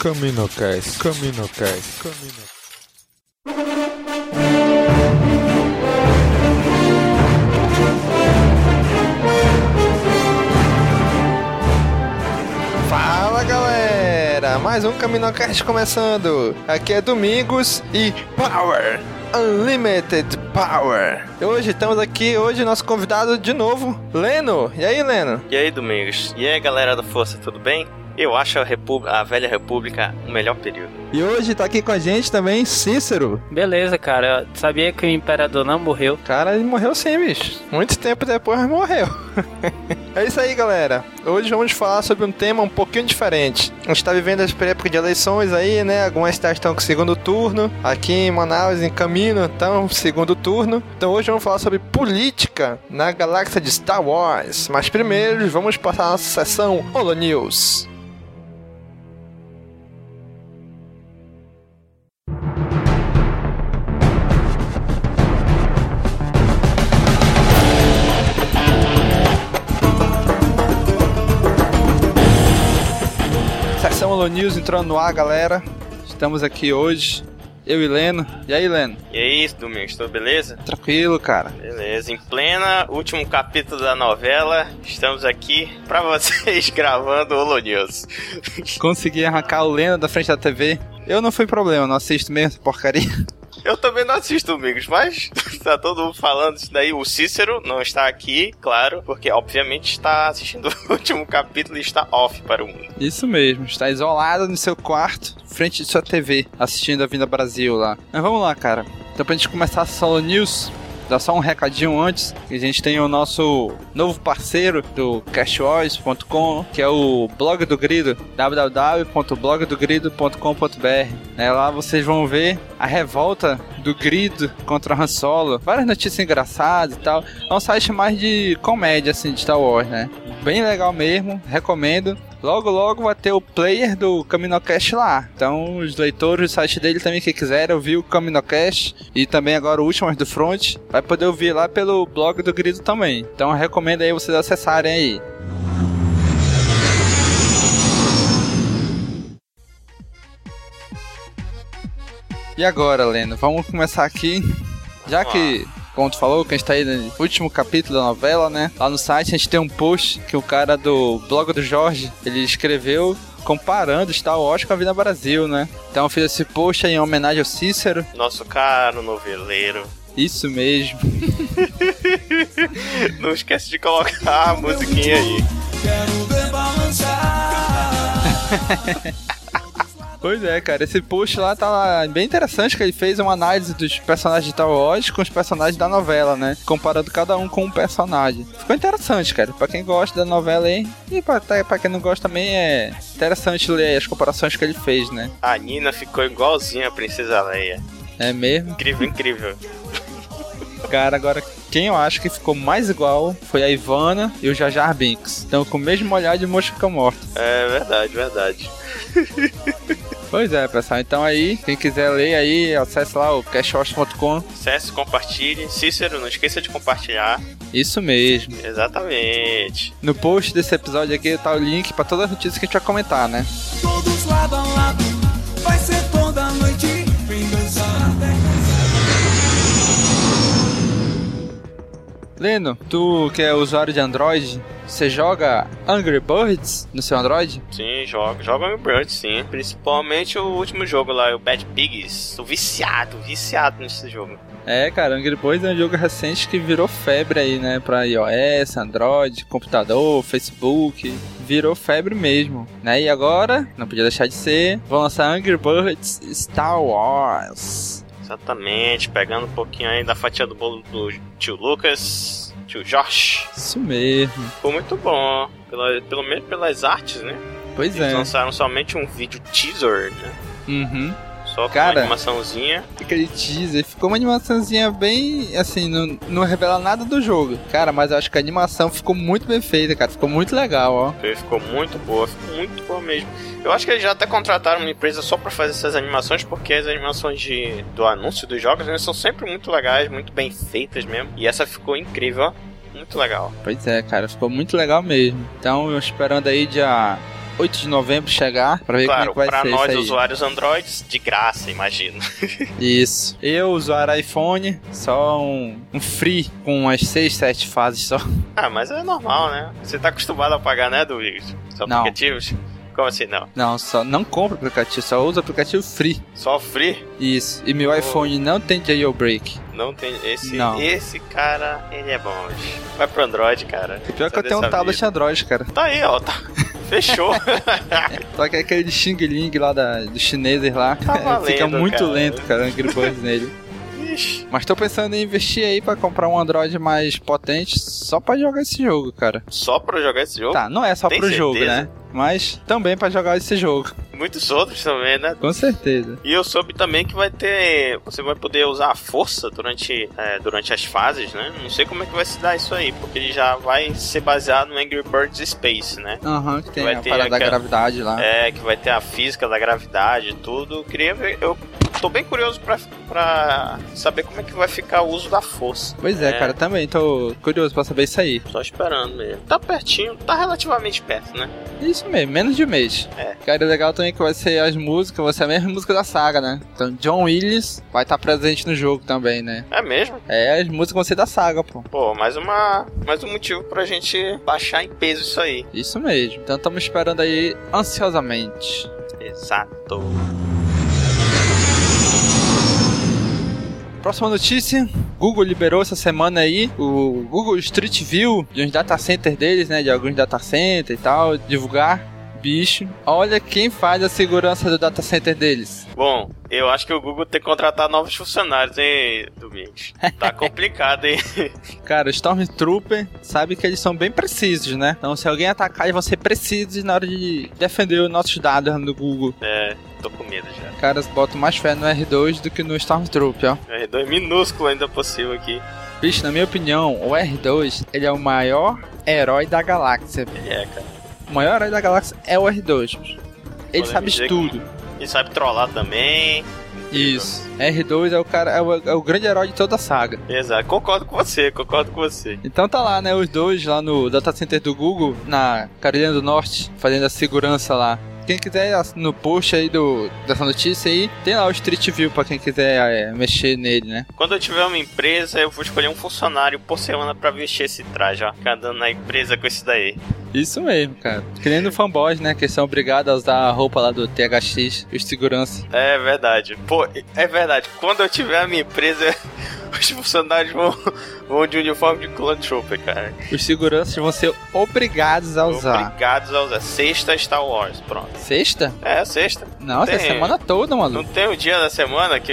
Camino Cast, Camino Cast, Camino. Fala galera, mais um CaminoCast começando. Aqui é Domingos e Power, Unlimited Power. E hoje estamos aqui, hoje nosso convidado de novo, Leno. E aí, Leno? E aí, Domingos? E aí, galera da Força, tudo bem? Eu acho a, Repú- a Velha República o melhor período. E hoje tá aqui com a gente também Cícero. Beleza, cara. Eu sabia que o imperador não morreu. Cara, ele morreu sim, bicho. Muito tempo depois morreu. é isso aí, galera. Hoje vamos falar sobre um tema um pouquinho diferente. A gente tá vivendo as época de eleições aí, né? Algumas cidades estão com segundo turno. Aqui em Manaus, em Camino, estão segundo turno. Então hoje vamos falar sobre política na galáxia de Star Wars. Mas primeiro vamos passar a nossa sessão Holo News. Holo News entrando no ar, galera. Estamos aqui hoje, eu e Leno. E aí, Leno? E aí, Domingos, tudo beleza? Tranquilo, cara. Beleza, em plena último capítulo da novela, estamos aqui pra vocês gravando o News. Consegui arrancar o Leno da frente da TV. Eu não fui problema, não assisto mesmo essa porcaria. Eu também não assisto, Domingos, mas tá todo mundo falando isso daí. O Cícero não está aqui, claro, porque obviamente está assistindo o último capítulo e está off para o mundo. Isso mesmo, está isolado no seu quarto, frente de sua TV, assistindo a Vinda Brasil lá. Mas vamos lá, cara. Então pra gente começar a Solo News, dá só um recadinho antes. A gente tem o nosso novo parceiro do cashwars.com, que é o blog do Grido, www.blogdogrido.com.br. Né, lá vocês vão ver a revolta do Grido contra Han Solo, várias notícias engraçadas e tal. É um site mais de comédia assim de Star Wars, né? Bem legal mesmo, recomendo. Logo, logo vai ter o player do CaminoCast lá. Então, os leitores do site dele também que quiserem ouvir o CaminoCast e também agora o Últimas do Front, vai poder ouvir lá pelo blog do Grido também. Então, recomendo aí vocês acessarem aí. E agora, Leno, vamos começar aqui. Já que, como tu falou, que a gente tá aí no último capítulo da novela, né? Lá no site a gente tem um post que o cara do blog do Jorge, ele escreveu comparando Star Wars com a Vida Brasil, né? Então eu fiz esse post aí em homenagem ao Cícero. Nosso caro noveleiro. Isso mesmo. Não esquece de colocar a musiquinha aí. Quero ver balançar. Pois é, cara, esse post lá tá lá bem interessante que ele fez uma análise dos personagens de Star Wars com os personagens da novela, né? Comparando cada um com um personagem. Ficou interessante, cara. Pra quem gosta da novela aí, e pra, pra quem não gosta também é interessante ler as comparações que ele fez, né? A Nina ficou igualzinha a Princesa Leia. É mesmo? Incrível, incrível. Cara, agora quem eu acho que ficou mais igual foi a Ivana e o Jar Jar Binks. Então com o mesmo olhar de mosca morta. É verdade, verdade. Pois é, pessoal. Então aí, quem quiser ler aí, acesse lá o cashwatch.com. Acesse, compartilhe. Cícero, não esqueça de compartilhar. Isso mesmo. Exatamente. No post desse episódio aqui tá o link pra todas as notícias que a gente vai comentar, né? Todos lado a lado. Vai ser toda noite. Vem dançar até Leno, tu que é usuário de Android, você joga Angry Birds no seu Android? Sim, jogo. Jogo Angry Birds, sim. Principalmente o último jogo lá, o Bad Pigs. Tô viciado, viciado nesse jogo. É, cara, Angry Birds é um jogo recente que virou febre aí, né? Pra iOS, Android, computador, Facebook. Virou febre mesmo, né? E agora, não podia deixar de ser, vão lançar Angry Birds Star Wars. Exatamente, pegando um pouquinho aí da fatia do bolo do tio Lucas, tio Josh. Isso mesmo. Ficou muito bom, pela, pelo menos pelas artes, né? Pois Eles é. lançaram somente um vídeo teaser, né? Uhum. Só com Cara. uma animaçãozinha. Aquele teaser ficou uma animaçãozinha bem. Assim, não, não revela nada do jogo. Cara, mas eu acho que a animação ficou muito bem feita, cara. Ficou muito legal, ó. Ficou muito boa, ficou muito boa mesmo. Eu acho que eles já até contrataram uma empresa só pra fazer essas animações, porque as animações de, do anúncio dos jogos né, são sempre muito legais, muito bem feitas mesmo. E essa ficou incrível, ó. Muito legal. Pois é, cara, ficou muito legal mesmo. Então, eu esperando aí dia 8 de novembro chegar pra ver claro, como é que vai pra ser nós isso aí. usuários Androids, de graça, imagino. Isso. Eu, usuário iPhone, só um, um free com umas 6, 7 fases só. ah, mas é normal, né? Você tá acostumado a pagar, né? Os Não. aplicativos? Como assim, não? Não, só não compro aplicativo, só uso aplicativo free. Só free? Isso. E meu Oh. iPhone não tem jailbreak. Não tem. Esse, Não. esse cara, ele é bom. Vai pro Android, cara. Pior que eu tenho um dessa tablet vida. Android, cara. Tá aí, ó. Tá... Fechou. Só que aquele Xing Ling lá da, dos chineses lá Tá fica valendo, muito cara. lento, cara, Angry Birds nele. Ixi. Mas tô pensando em investir aí pra comprar um Android mais potente só pra jogar esse jogo, cara. Só pra jogar esse jogo? Tá, não é só Tem pro jogo, certeza? né? Mas também pra jogar esse jogo. Muitos outros também, né? Com certeza. E eu soube também que vai ter. Você vai poder usar a força durante, é, durante as fases, né? Não sei como é que vai se dar isso aí, porque ele já vai ser baseado no Angry Birds Space, né? Aham, que tem Vai a ter parada da aquela- gravidade lá. É, que vai ter a física da gravidade e tudo. Eu queria ver. Eu tô bem curioso pra, pra saber como é que vai ficar o uso da força. Pois é, É. cara, também tô curioso pra saber isso aí. Só esperando mesmo. Tá pertinho, tá relativamente perto, né? Isso mesmo, menos de um mês. É. Cara, legal também que vai ser as músicas, vai ser a mesma música da saga, né? Então John Williams vai estar presente no jogo também, né? É mesmo? É, as músicas vão ser da saga, pô. Pô, mais uma. Mais um motivo pra gente baixar em peso isso aí. Isso mesmo. Então estamos esperando aí ansiosamente. Exato. Próxima notícia: Google liberou essa semana aí o Google Street View de uns data centers deles, né? De alguns data centers e tal, divulgar. Bicho, olha quem faz a segurança do data center deles. Bom, eu acho que o Google tem que contratar novos funcionários, hein, Domingos? Tá complicado, hein? Cara, o Stormtrooper sabe que eles são bem precisos, né? Então, se alguém atacar, eles vão ser precisos na hora de defender os nossos dados no Google. É, tô com medo já. Os caras botam mais fé no R2 do que no Stormtrooper, ó. R2 minúsculo ainda possível aqui. Bicho, na minha opinião, o R2 ele é o maior herói da galáxia. Ele é, cara. O maior herói da galáxia é o R2. bicho. Ele sabe de tudo. Ele sabe trollar também. Isso. R2 é o cara, é o, é o grande herói de toda a saga. Exato, concordo com você, concordo com você. Então tá lá, né, os dois lá no data center do Google, na Carolina do Norte, fazendo a segurança lá. Quem quiser no post aí do, dessa notícia aí, tem lá o Street View pra quem quiser é, mexer nele, né? Quando eu tiver uma empresa, eu vou escolher um funcionário por semana pra vestir esse traje, ó. Ficar andando na empresa com esse daí. Isso mesmo, cara. Que nem no fanboys, né? Que são obrigados a usar a roupa lá do THX, os segurança. É verdade. Pô, é verdade. Quando eu tiver a minha empresa, os funcionários vão, vão de uniforme de Clone Trooper, cara. Os seguranças vão ser obrigados a usar. Obrigados a usar. Sexta Star Wars, pronto. Sexta? É, sexta. É a Tem- semana toda, Não maluco. tem o dia da semana que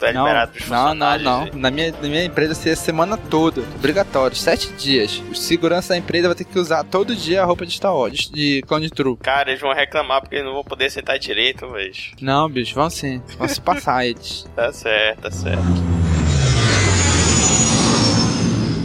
tô Não, liberado pros não, não, não. Na minha, na minha empresa seria semana toda. Obrigatório, sete dias. O segurança da empresa vai ter que usar todo dia a roupa de Star Wars, de Clone Trooper. Cara, eles vão reclamar porque eles não vão poder sentar direito, mas. Não, bicho, vão sim. Vão se passar eles. Tá certo, tá certo.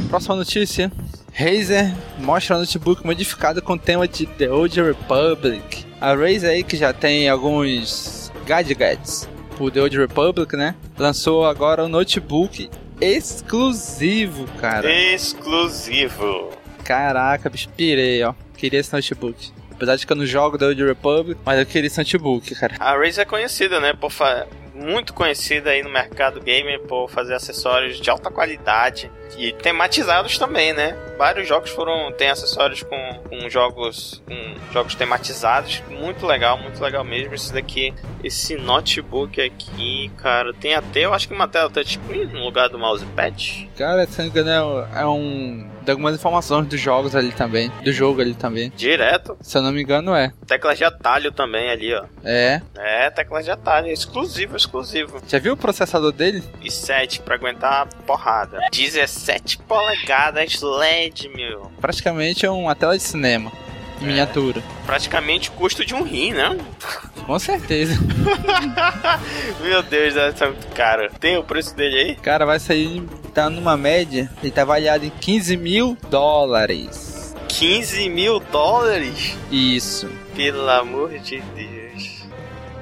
Próxima notícia. Razer mostra um notebook modificado com tema de The Old Republic. A Razer aí, que já tem alguns gadgets por The Old Republic, né? Lançou agora um notebook exclusivo, cara. Exclusivo. Caraca, bicho, pirei, ó. Queria esse notebook. Apesar de que eu não jogo The Old Republic, mas eu queria esse notebook, cara. A Razer é conhecida, né? Por fa... Muito conhecida aí no mercado gamer por fazer acessórios de alta qualidade e tematizados também, né? Vários jogos foram tem acessórios com, com jogos com jogos tematizados, muito legal, muito legal mesmo. Esse daqui, esse notebook aqui, cara, tem até eu acho que uma tela touchscreen no lugar do mousepad. Cara, se não me engano, é um. Tem algumas informações dos jogos ali também. Do jogo ali também. Direto, Se eu não me engano, é. teclas de atalho também ali, ó. É. É, teclas de atalho, exclusivo, exclusivo. Já viu o processador dele? e 7 pra aguentar a porrada. 17 polegadas LED, meu. Praticamente é uma tela de cinema. Em É. miniatura. Praticamente o custo de um rim, né? Com certeza. Meu Deus, ser muito caro. Tem o preço dele aí? Cara, vai sair, tá numa média, ele tá avaliado em 15 mil dólares. 15 mil dólares? Isso. Pelo amor de Deus.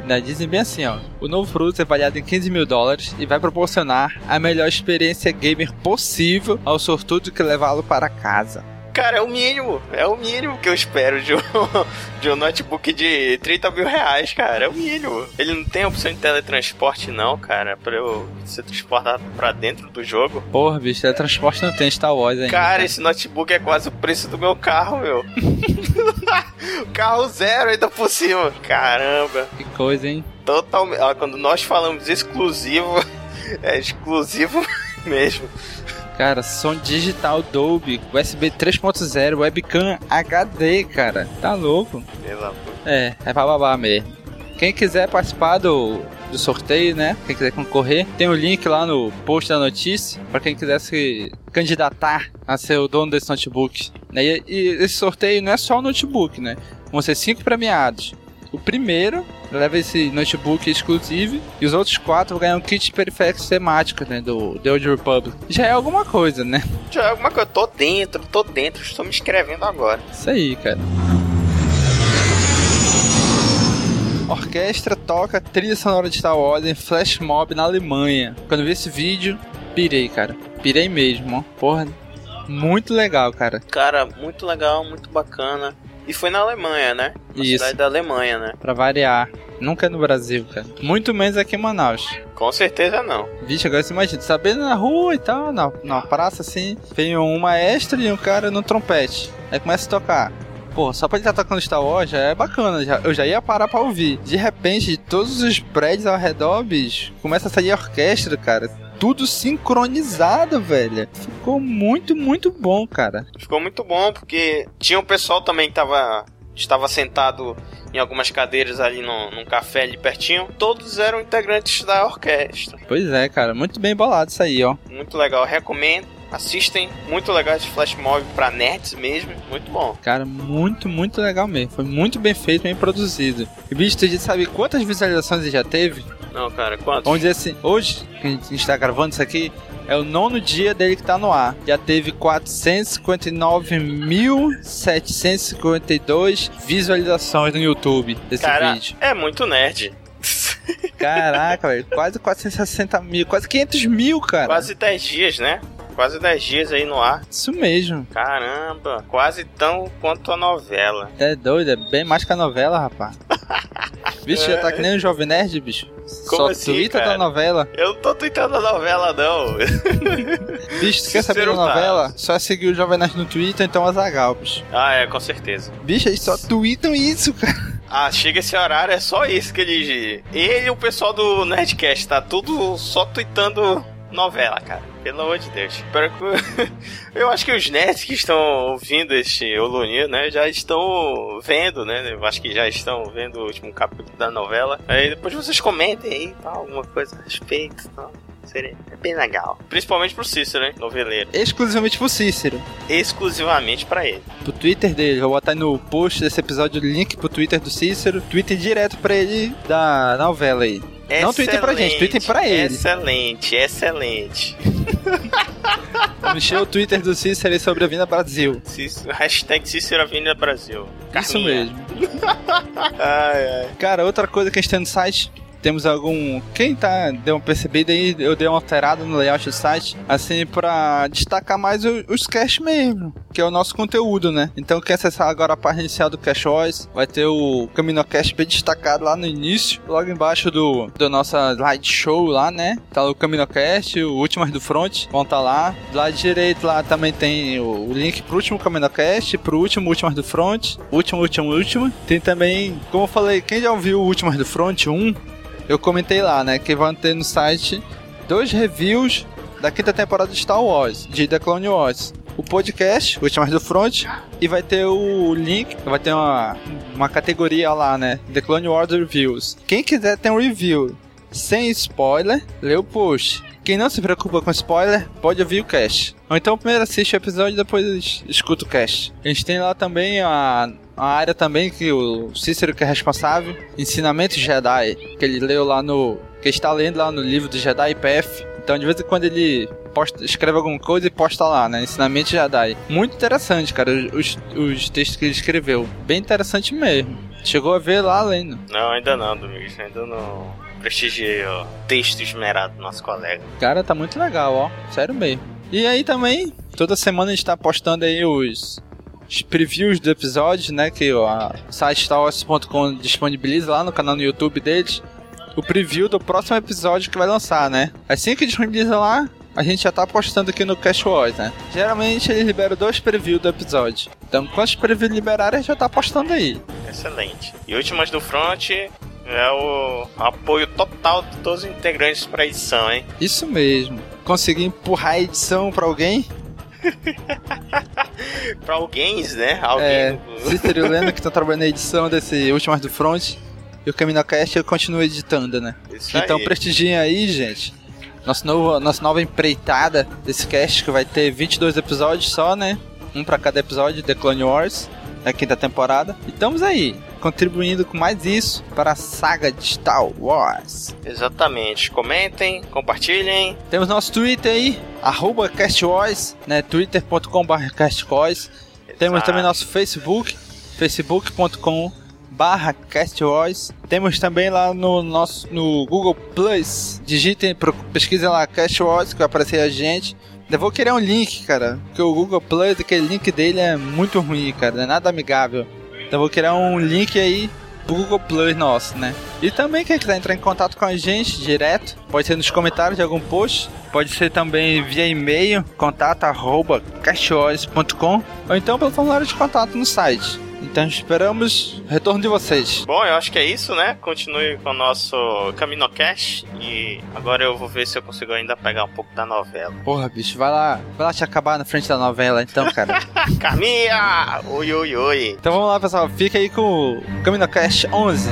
Ainda dizem bem assim, ó. O novo produto é avaliado em 15 mil dólares e vai proporcionar a melhor experiência gamer possível ao sortudo que levá-lo para casa. Cara, é o mínimo. É o mínimo que eu espero de um, de um notebook de 30 mil reais, cara. É o mínimo. Ele não tem opção de teletransporte, não, cara, pra eu ser transportado pra dentro do jogo. Porra, bicho, teletransporte não tem Star Wars ainda. Cara, esse notebook é quase o preço do meu carro, meu. carro zero ainda por cima. Caramba. Que coisa, hein? Totalmente. Quando nós falamos exclusivo, é exclusivo mesmo. Cara, som digital Dolby, USB 3.0, webcam HD, cara. Tá louco? Pelo amor. É, é bababá mesmo. Quem quiser participar do, do sorteio, né? Quem quiser concorrer, tem o link lá no post da notícia para quem quiser se candidatar a ser o dono desse notebook. E, e esse sorteio não é só o notebook, né? Vão ser cinco premiados. O primeiro leva esse notebook exclusivo e os outros quatro ganham kit de periféricos temáticos, né? Do The Old Republic. Já é alguma coisa, né? Já é alguma coisa. Tô dentro, tô dentro. Estou me inscrevendo agora. Isso aí, cara. Orquestra toca trilha sonora de Star Wars em Flash Mob na Alemanha. Quando vi esse vídeo, pirei, cara. Pirei mesmo, ó. Porra, muito legal, cara. Cara, muito legal, muito bacana. E foi na Alemanha, né? Na Isso. cidade da Alemanha, né? Pra variar. Nunca no Brasil, cara. Muito menos aqui em Manaus. Com certeza não. Vixe, agora você imagina, sabendo na rua e tal, na, na praça assim, vem um maestro e um cara no trompete. Aí começa a tocar. Pô, só pra ele estar tocando Star Wars já é bacana, já, eu já ia parar pra ouvir. De repente, de todos os prédios ao redor, bicho, começa a sair orquestra, cara. Tudo sincronizado, velho. Ficou muito, muito bom, cara. Ficou muito bom, porque tinha um pessoal também que tava, estava sentado em algumas cadeiras ali no, num café ali pertinho. Todos eram integrantes da orquestra. Pois é, cara, muito bem bolado isso aí, ó. Muito legal, recomendo. Assistem, muito legal esse flash mob pra nerds mesmo, muito bom. Cara, muito, muito legal mesmo. Foi muito bem feito, bem produzido. E bicho, tu já sabe quantas visualizações ele já teve? Não, cara, quantos? Vamos dizer assim, hoje, que a gente está gravando isso aqui, é o nono dia dele que tá no ar. Já teve 459.752 visualizações no YouTube desse Cara, vídeo. é muito nerd. Caraca, velho, quase 460 mil, quase 500 mil, cara. Quase 10 dias, né? Quase 10 dias aí no ar. Isso mesmo. Caramba, quase tão quanto a novela. É doido, é bem mais que a novela, rapaz. Bicho, já tá que nem o Jovem Nerd, bicho. Como Só assim, Twitter cara? da novela. Eu não tô tweetando a novela, não. Bicho, tu quer saber da Cícero tá. novela? Só é seguir o Jovem Nerd no Twitter, então Azagal, bicho. ah, é, com certeza. Bicho, eles só tweetam isso, cara. Ah, chega esse horário, é só isso que ele. Ele e o pessoal do Nerdcast, tá tudo só tweetando novela, cara. Pelo amor de Deus. Espero que. Eu acho que os nerds que estão ouvindo este Oluninho, né, já estão vendo, né? Eu acho que já estão vendo o último capítulo da novela. Aí depois vocês comentem aí, tal, alguma coisa a respeito, tal. Seria é bem legal. Principalmente pro Cícero, hein? Noveleiro. Exclusivamente pro Cícero. Exclusivamente pra ele. Pro Twitter dele. Vou botar no post desse episódio o link pro Twitter do Cícero. Twitter direto pra ele da novela aí. Não tweetem pra gente, tweetem pra ele. Excelente, excelente. Encheu o Twitter do Cícero sobre a Vinda Brasil. Cícero, hashtag Cícero Avenida Brasil. Isso Carminha. mesmo. Ai, ai. Cara, outra coisa que a gente tem no site. Temos algum. Quem tá deu uma percebida aí, eu dei uma alterada no layout do site, assim, pra destacar mais o- os cash mesmo, que é o nosso conteúdo, né? Então, quem acessar agora a página inicial do Cash Oz, vai ter o CaminoCast bem destacado lá no início, logo embaixo do, do nossa slideshow lá, né? Tá o CaminoCast, o Últimas do Front, vão tá lá. Do lado direito lá também tem o, o link pro último CaminoCast, pro último Últimas do Front, último, último, último. Tem também, como eu falei, quem já ouviu o Últimas do Front 1, eu comentei lá, né, que vão ter no site dois reviews da quinta temporada de Star Wars, de The Clone Wars. O podcast, Últimas do Front, e vai ter o link, vai ter uma, uma categoria lá, né, The Clone Wars Reviews. Quem quiser ter um review sem spoiler, lê o post. Quem não se preocupa com spoiler, pode ouvir o cast. Ou então primeiro assiste o episódio e depois escuta o cast. A gente tem lá também a uma área também que o Cícero que é responsável, ensinamento Jedi, que ele leu lá no, que está lendo lá no livro do Jedi PF. Então de vez em quando ele posta, escreve alguma coisa e posta lá, né? Ensinamento Jedi. Muito interessante, cara, os, os textos que ele escreveu. Bem interessante mesmo. Chegou a ver lá lendo. Não, ainda não, Domingos. Ainda não prestigiei o texto esmerado do nosso colega. Cara, tá muito legal, ó. Sério mesmo. E aí também, toda semana a gente tá postando aí os previews do episódio, né? Que o site StarWars.com disponibiliza lá no canal no YouTube deles. O preview do próximo episódio que vai lançar, né? Assim que disponibiliza lá, a gente já tá postando aqui no Cash Wars, né? Geralmente eles liberam dois previews do episódio. Então, quantos previews liberarem, já tá postando aí. Excelente. E últimas do front é o apoio total de todos os integrantes para a edição, hein? Isso mesmo. Consegui empurrar a edição pra alguém? para alguém, né? Alguém. É, Cícero e o Leno que estão trabalhando na edição desse Últimas do Front. E o CaminoCast eu continuo editando, né? Isso então aí. prestigiem aí, gente. Nossa, novo, nossa nova empreitada desse cast que vai ter 22 episódios só, né? Um pra cada episódio The Clone Wars, da quinta temporada. E estamos aí, contribuindo com mais isso para a saga de Star Wars. Exatamente. Comentem, compartilhem. Temos nosso Twitter aí, arroba CastWars, né? twitter.com.br CastWars. Temos também nosso Facebook, facebook.com barra CastWars. Temos também lá no nosso no Google Plus. Digitem, pesquisem lá CastWars que vai aparecer a gente. Eu vou querer um link, cara. Porque o Google Plus, aquele link dele é muito ruim, cara. Não é nada amigável. Então vou criar um link aí Google Plus nosso, né? E também quem quiser entrar em contato com a gente direto, pode ser nos comentários de algum post, pode ser também via e-mail, contato arroba ou então pelo formulário de contato no site. Então esperamos o retorno de vocês. Bom, eu acho que é isso, né? Continue com o nosso CaminoCast. E agora eu vou ver se eu consigo ainda pegar um pouco da novela. Porra, bicho, vai lá, vai lá te acabar na frente da novela então, cara. Caminha! Oi, oi, oi. então vamos lá, pessoal, fica aí com o CaminoCast 11.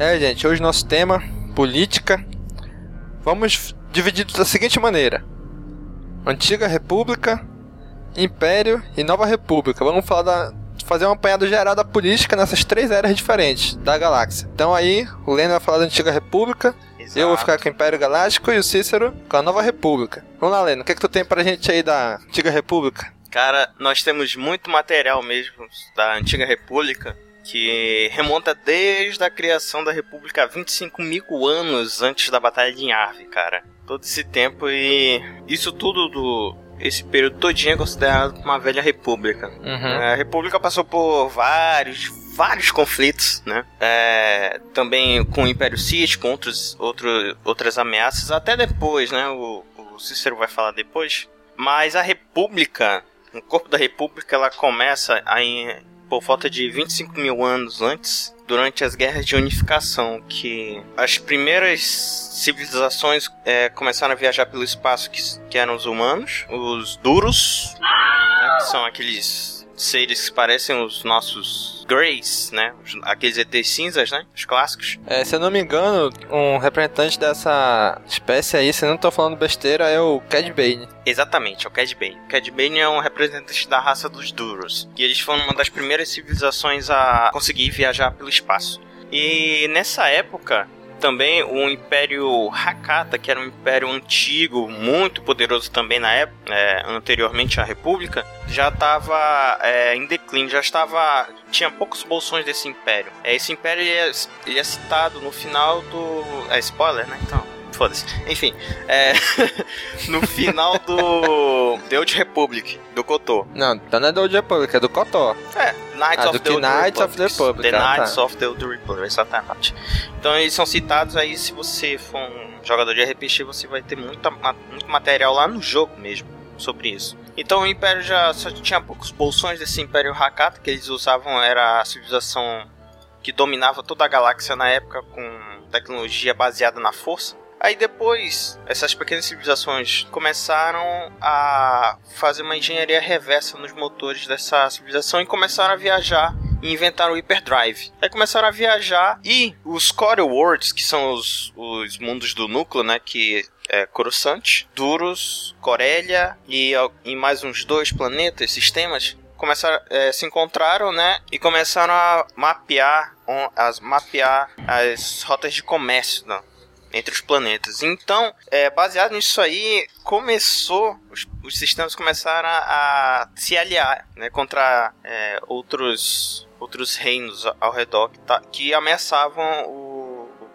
É, gente, hoje nosso tema, política. Vamos dividir da seguinte maneira: Antiga República, Império e Nova República. Vamos falar da fazer um apanhado geral da política nessas três eras diferentes da galáxia. Então aí, o Leno vai falar da Antiga República, eu vou ficar com o Império Galáctico e o Cícero com a Nova República. Vamos lá, Leno, o que, é que tu tem pra gente aí da Antiga República? Cara, nós temos muito material mesmo da Antiga República que remonta desde a criação da República 25 mil anos antes da Batalha de Yavin, cara. Todo esse tempo e isso tudo do esse período todinho é considerado uma velha república. Uhum. A República passou por vários, vários conflitos, né? É, também com o Império Sith, com outros, outro, outras ameaças, até depois, né? O, o Cícero vai falar depois. Mas a República, o corpo da República, ela começa aí por volta de 25 mil anos antes, durante as guerras de unificação, que as primeiras civilizações é, começaram a viajar pelo espaço, que, que eram os humanos, os duros, né, que são aqueles seres que parecem os nossos Greys, né? Aqueles ETs cinzas, né? Os clássicos. É, se eu não me engano, um representante dessa espécie aí, se eu não tô falando besteira, é o Cad Bane. Exatamente, é o Cad Bane. O Cad Bane é um representante da raça dos Duros. E eles foram uma das primeiras civilizações a conseguir viajar pelo espaço. E nessa época, também o Império Hakata, que era um império antigo, muito poderoso também na época, é, anteriormente à República, já estava é, em declínio, já estava. tinha poucos bolsões desse império. É, esse império ele é, ele é citado no final do. É spoiler, né? Então. Foda-se. Enfim, é, no final do The Old Republic, do Kotor. Não, então não é do Old Republic, é do Kotó. É, Knights Ah, of the Knights of the Republic. The ah, Knights tá. of the Old Republic, exatamente. Então eles são citados aí, se você for um jogador de RPG, você vai ter muita, muito material lá no jogo mesmo sobre isso. Então o Império já só tinha poucos bolsões desse Império Hakata, que eles usavam, era a civilização que dominava toda a galáxia na época com tecnologia baseada na força. Aí depois, essas pequenas civilizações começaram a fazer uma engenharia reversa nos motores dessa civilização e começaram a viajar e inventaram o hyperdrive. Aí começaram a viajar e os core worlds, que são os, os mundos do núcleo, né, que é Coruscant, Duros, Corelia e, e mais uns dois planetas, sistemas, começaram é, se encontraram, né, e começaram a mapear as mapear as rotas de comércio né, entre os planetas. Então, é, baseado nisso aí, começou os, os sistemas começaram a, a, se aliar, né, contra é, outros outros reinos ao redor que, tá, que ameaçavam o,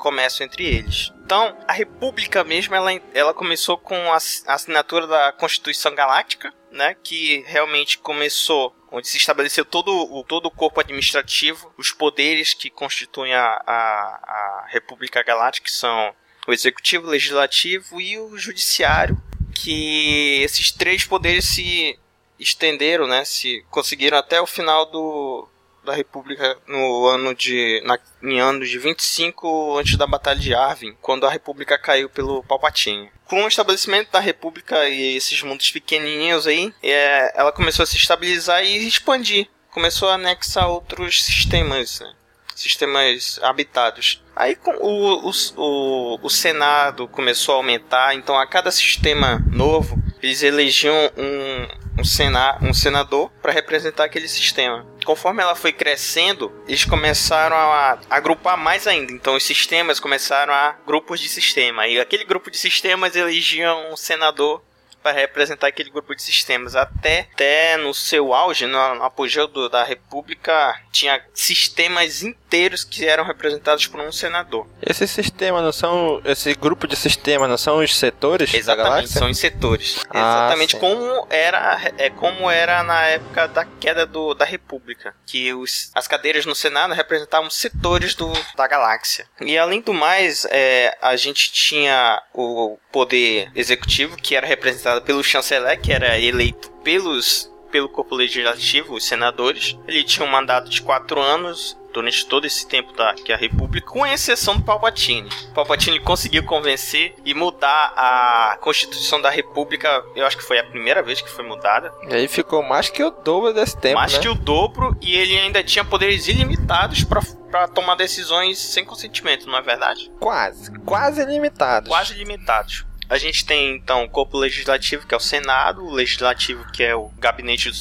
comércio entre eles. Então, a República mesmo, ela, ela começou com a, a assinatura da Constituição Galáctica, né, que realmente começou onde se estabeleceu todo o, todo o corpo administrativo, os poderes que constituem a, a, a República Galáctica, que são o Executivo, o Legislativo e o Judiciário, que esses três poderes se estenderam, né, se conseguiram até o final do, da República no ano de na, em ano de 25 antes da Batalha de Arvin, quando a República caiu pelo Palpatine. Com o estabelecimento da República e esses mundos pequenininhos aí, é, ela começou a se estabilizar e expandir. Começou a anexar outros sistemas, né? Sistemas habitados. Aí o, o, o, o Senado começou a aumentar, então a cada sistema novo eles elegiam um, um, sena, um senador para representar aquele sistema. Conforme ela foi crescendo, eles começaram a, agrupar mais ainda. Então os sistemas começaram a grupos de sistema. E aquele grupo de sistemas elegiam um senador para representar aquele grupo de sistemas. Até, até no seu auge, no, no apogeu do, da República, tinha sistemas inteiros que eram representados por um senador. Esse sistema não são. Esse grupo de sistemas não são os setores Exatamente, são os setores. Ah, Exatamente sim. como era, é, como era na época da queda do, da República. Que os, as cadeiras no Senado representavam setores do, da galáxia. E além do mais, é, a gente tinha o poder executivo, que era representado pelo chanceler, que era eleito pelos pelo corpo legislativo, os senadores. Ele tinha um mandato de quatro anos durante todo esse tempo da que a República, com exceção do Palpatine. Palpatine conseguiu convencer e mudar a Constituição da República. Eu acho que foi a primeira vez que foi mudada. E aí ficou mais que o dobro desse tempo, mais né? que o dobro e ele ainda tinha poderes ilimitados para tomar decisões sem consentimento, não é verdade? Quase. Quase limitados. Quase limitados. A gente tem então o corpo legislativo, que é o Senado, o legislativo, que é o gabinete do,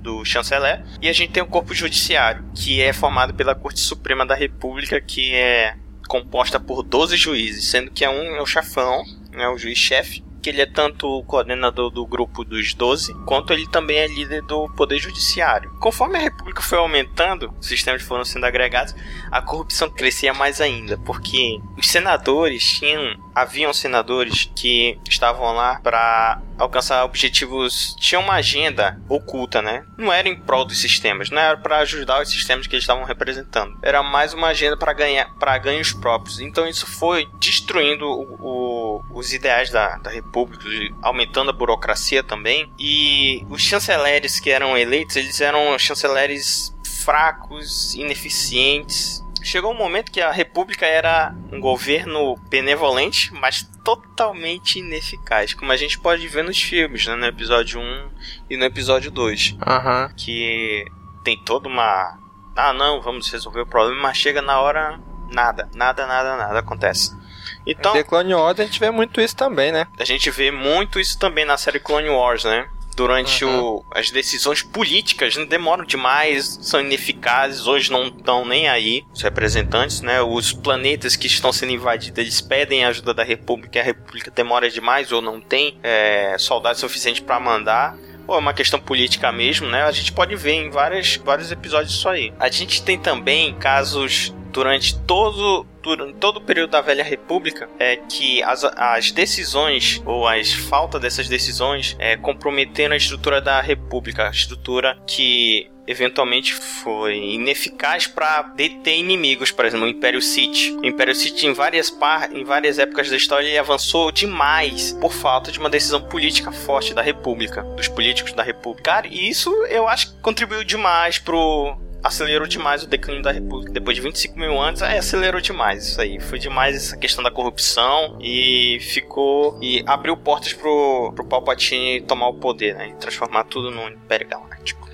do chanceler, e a gente tem o corpo judiciário, que é formado pela Corte Suprema da República, que é composta por 12 juízes, sendo que é um é o chefão, né, o juiz-chefe, que ele é tanto o coordenador do grupo dos 12, quanto ele também é líder do poder judiciário. Conforme a república foi aumentando, os sistemas foram sendo agregados, a corrupção crescia mais ainda, porque os senadores tinham, haviam senadores que estavam lá para alcançar objetivos, tinham uma agenda oculta, né? Não era em prol dos sistemas, não era para ajudar os sistemas que eles estavam representando. Era mais uma agenda para ganhar, para ganhos próprios. Então isso foi destruindo o, o, os ideais da, da república, aumentando a burocracia também. E os chanceleres que eram eleitos, eles eram chanceleres fracos, ineficientes. Chegou um momento que a República era um governo benevolente, mas totalmente ineficaz, como a gente pode ver nos filmes, né, no episódio 1 e no episódio 2, Aham. que tem toda uma ah, não, vamos resolver o problema, mas chega na hora nada, nada, nada, nada acontece. Então, Clone Wars a gente vê muito isso também, né? a gente vê muito isso também na série Clone Wars, né? Durante o, as decisões políticas né, demoram demais, são ineficazes, hoje não estão nem aí, os representantes, né? Os planetas que estão sendo invadidos, eles pedem a ajuda da República, e a República demora demais ou não tem é, soldados suficientes para mandar. Ou é uma questão política mesmo, né? A gente pode ver em várias, vários episódios isso aí. A gente tem também casos durante todo durante todo o período da Velha República é que as, as decisões ou as falta dessas decisões é, comprometeram a estrutura da República, a estrutura que eventualmente foi ineficaz para deter inimigos, por exemplo, o Império Sith. O Império Sith em várias par em várias épocas da história ele avançou demais por falta de uma decisão política forte da República, dos políticos da República. Cara, e isso eu acho que contribuiu demais pro acelerou demais o declínio da República. Depois de 25 mil anos, aí acelerou demais isso aí. Foi demais essa questão da corrupção e ficou. e abriu portas pro, pro Palpatine tomar o poder, né? E transformar tudo no Império Galáctico.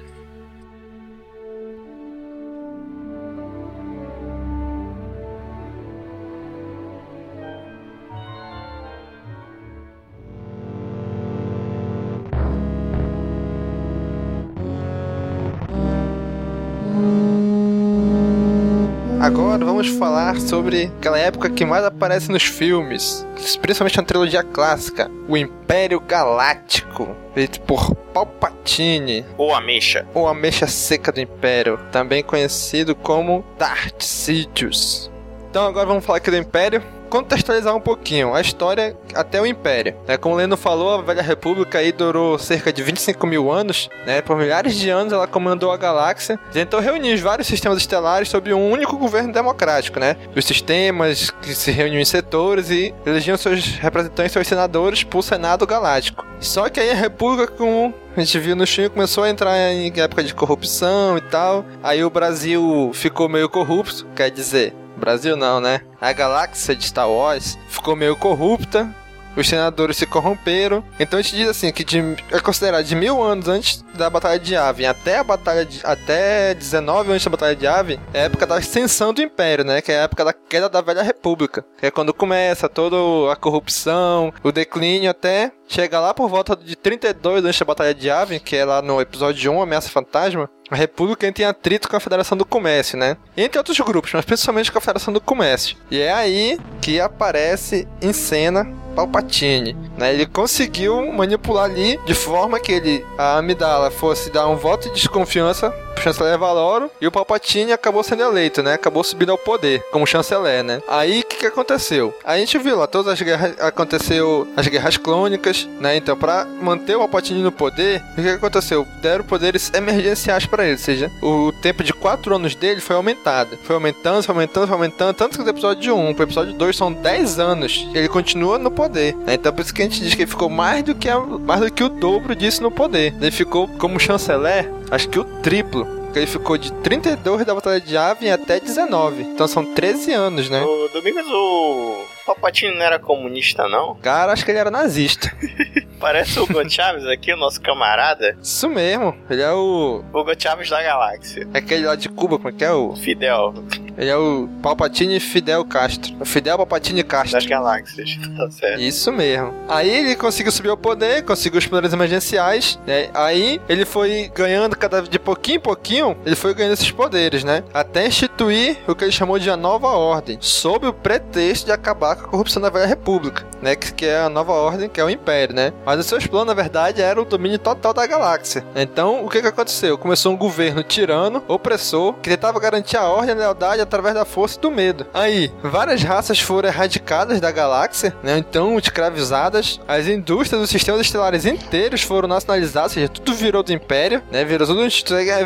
Vamos falar sobre aquela época que mais aparece nos filmes, principalmente na trilogia clássica, o Império Galáctico, feito por Palpatine, Ou Ameixa. ou Ameixa Seca do Império, também conhecido como Darth Sidious. Então agora vamos falar aqui do Império, contextualizar um pouquinho a história até o Império. Né? Como o Leno falou, a Velha República aí durou cerca de 25 mil anos, né? por milhares de anos ela comandou a galáxia, tentou reunir os vários sistemas estelares sob um único governo democrático, né? Os sistemas que se reuniam em setores e elegiam seus representantes, seus senadores, por Senado Galáctico. Só que aí a República, como a gente viu no filme, começou a entrar em época de corrupção e tal. Aí o Brasil ficou meio corrupto, quer dizer, Brasil não, né? A galáxia de Star Wars ficou meio corrupta. Os senadores se corromperam. Então a gente diz assim que de, é considerado de mil anos antes da Batalha de Yavin até a Batalha de, até 19 antes da Batalha de Yavin é a época da ascensão do Império, né? Que é a época da queda da Velha República. Que é quando começa toda a corrupção, o declínio até chegar lá por volta de 32 antes da Batalha de Yavin, que é lá no episódio 1, Ameaça Fantasma. A República entra em atrito com a Federação do Comércio, né? Entre outros grupos, mas principalmente com a Federação do Comércio. E é aí que aparece em cena Palpatine, né? Ele conseguiu manipular ali de forma que ele a Amidala fosse dar um voto de desconfiança chanceler Valoro e o Palpatine acabou sendo eleito, né? Acabou subindo ao poder como chanceler, né? Aí o que, que aconteceu? A gente viu lá todas as guerras aconteceu as guerras clônicas, né? Então para manter o Palpatine no poder, o que, que aconteceu? Deram poderes emergenciais para ele, ou seja, o tempo de 4 anos dele foi aumentado. Foi aumentando, foi aumentando, foi aumentando, tanto que do episódio 1 pro episódio 2 são 10 anos. Ele continua no poder. Né? Então por isso que a gente diz que ele ficou mais do que, a, mais do que o dobro disso no poder. Ele ficou como chanceler, acho que o triplo. Porque Ele ficou de 32 da Batalha de Yavin até 19. Então são 13 anos, né? O Domingos, o Palpatine não era comunista, não? Cara, acho que ele era nazista. Parece o Hugo Chaves aqui, o nosso camarada. Isso mesmo. Ele é o. Hugo Chaves da galáxia. É aquele lá de Cuba, como é que é o. Fidel Ele é o Palpatine Fidel Castro. O Fidel Palpatine Castro. das galáxias. Tá certo. Isso mesmo. Aí ele conseguiu subir ao poder, conseguiu os poderes emergenciais, né? Aí ele foi ganhando cada de pouquinho em pouquinho, ele foi ganhando esses poderes, né? Até instituir o que ele chamou de a nova ordem, sob o pretexto de acabar com a corrupção da velha república, né? Que, que é a nova ordem, que é o império, né? Mas os seus planos, na verdade, era o domínio total da galáxia. Então, o que que aconteceu? Começou um governo tirano, opressor, que tentava garantir a ordem e a lealdade através da força e do medo. Aí, várias raças foram erradicadas da galáxia, né? Então, escravizadas. As indústrias dos sistemas estelares inteiros foram nacionalizadas, ou seja, tudo virou do império, né? Virou tudo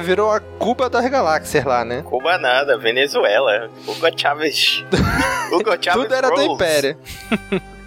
virou a Cuba das galáxias lá, né? Cuba nada, Venezuela. Hugo Chaves. Hugo Chaves Tudo era do. Império.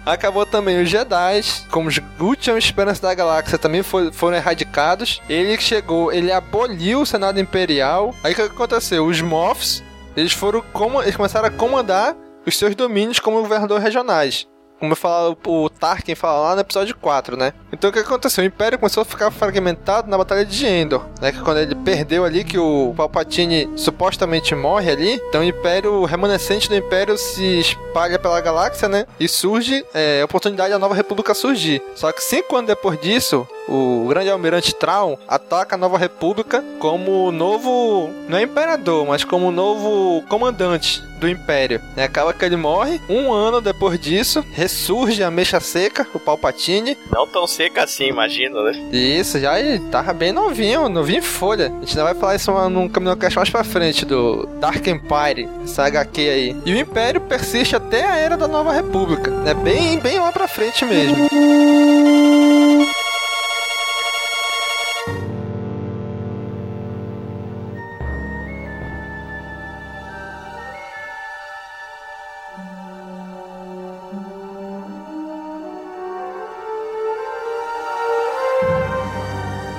Acabou também os Jedi, como os últimos esperanças da galáxia também foi- foram erradicados. Ele chegou, ele aboliu o Senado Imperial. Aí o que aconteceu? Os Moffs, eles foram como eles começaram a comandar os seus domínios como governadores regionais. Como eu falo, o Tarkin fala lá no episódio 4, né? Então o que aconteceu? O Império começou a ficar fragmentado na Batalha de Endor, né? Que quando ele perdeu ali, que o Palpatine supostamente morre ali, então o Império, o remanescente do Império se espalha pela galáxia, né? E surge é, a oportunidade da Nova República surgir. Só que cinco anos depois disso, o Grande Almirante Traum ataca a Nova República como novo, não é imperador, mas como novo comandante do Império. E acaba que ele morre. Um ano depois disso, ressurge a Mecha Seca, o Palpatine. Não tão seca assim, imagino, né? Isso, já ele tava bem novinho, novinho em folha. A gente ainda vai falar isso num caminho cast mais pra frente, do Dark Empire, essa HQ aí. E o Império persiste até a Era da Nova República. É bem, bem lá pra frente mesmo.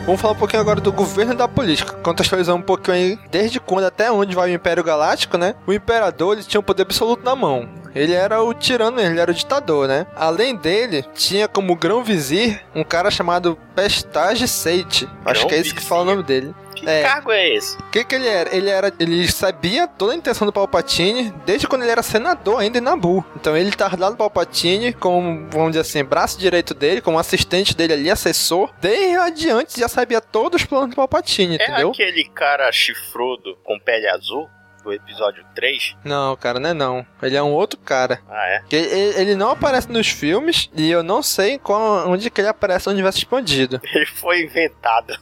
Vamos falar um pouquinho agora do governo e da política. Contextualizando um pouquinho aí, desde quando até onde vai o Império Galáctico, né? O Imperador ele tinha o poder absoluto na mão. Ele era o tirano, ele era o ditador, né? Além dele, tinha como grão-vizir um cara chamado Pestage Seit. Acho que é esse que fala o nome dele. Que É. cargo é esse? O que, que ele era? Ele era. Ele sabia toda a intenção do Palpatine desde quando ele era senador ainda em Nabu. Então ele tá lá do Palpatine como, vamos dizer assim, braço direito dele, como assistente dele ali, assessor. Desde adiante já sabia todos os planos do Palpatine, É entendeu? aquele cara chifrudo com pele azul do episódio 3? Não, cara, não é não. Ele é um outro cara. Ah, é? Que Ele, ele não aparece nos filmes e eu não sei qual, onde que ele aparece no universo expandido. Ele foi inventado.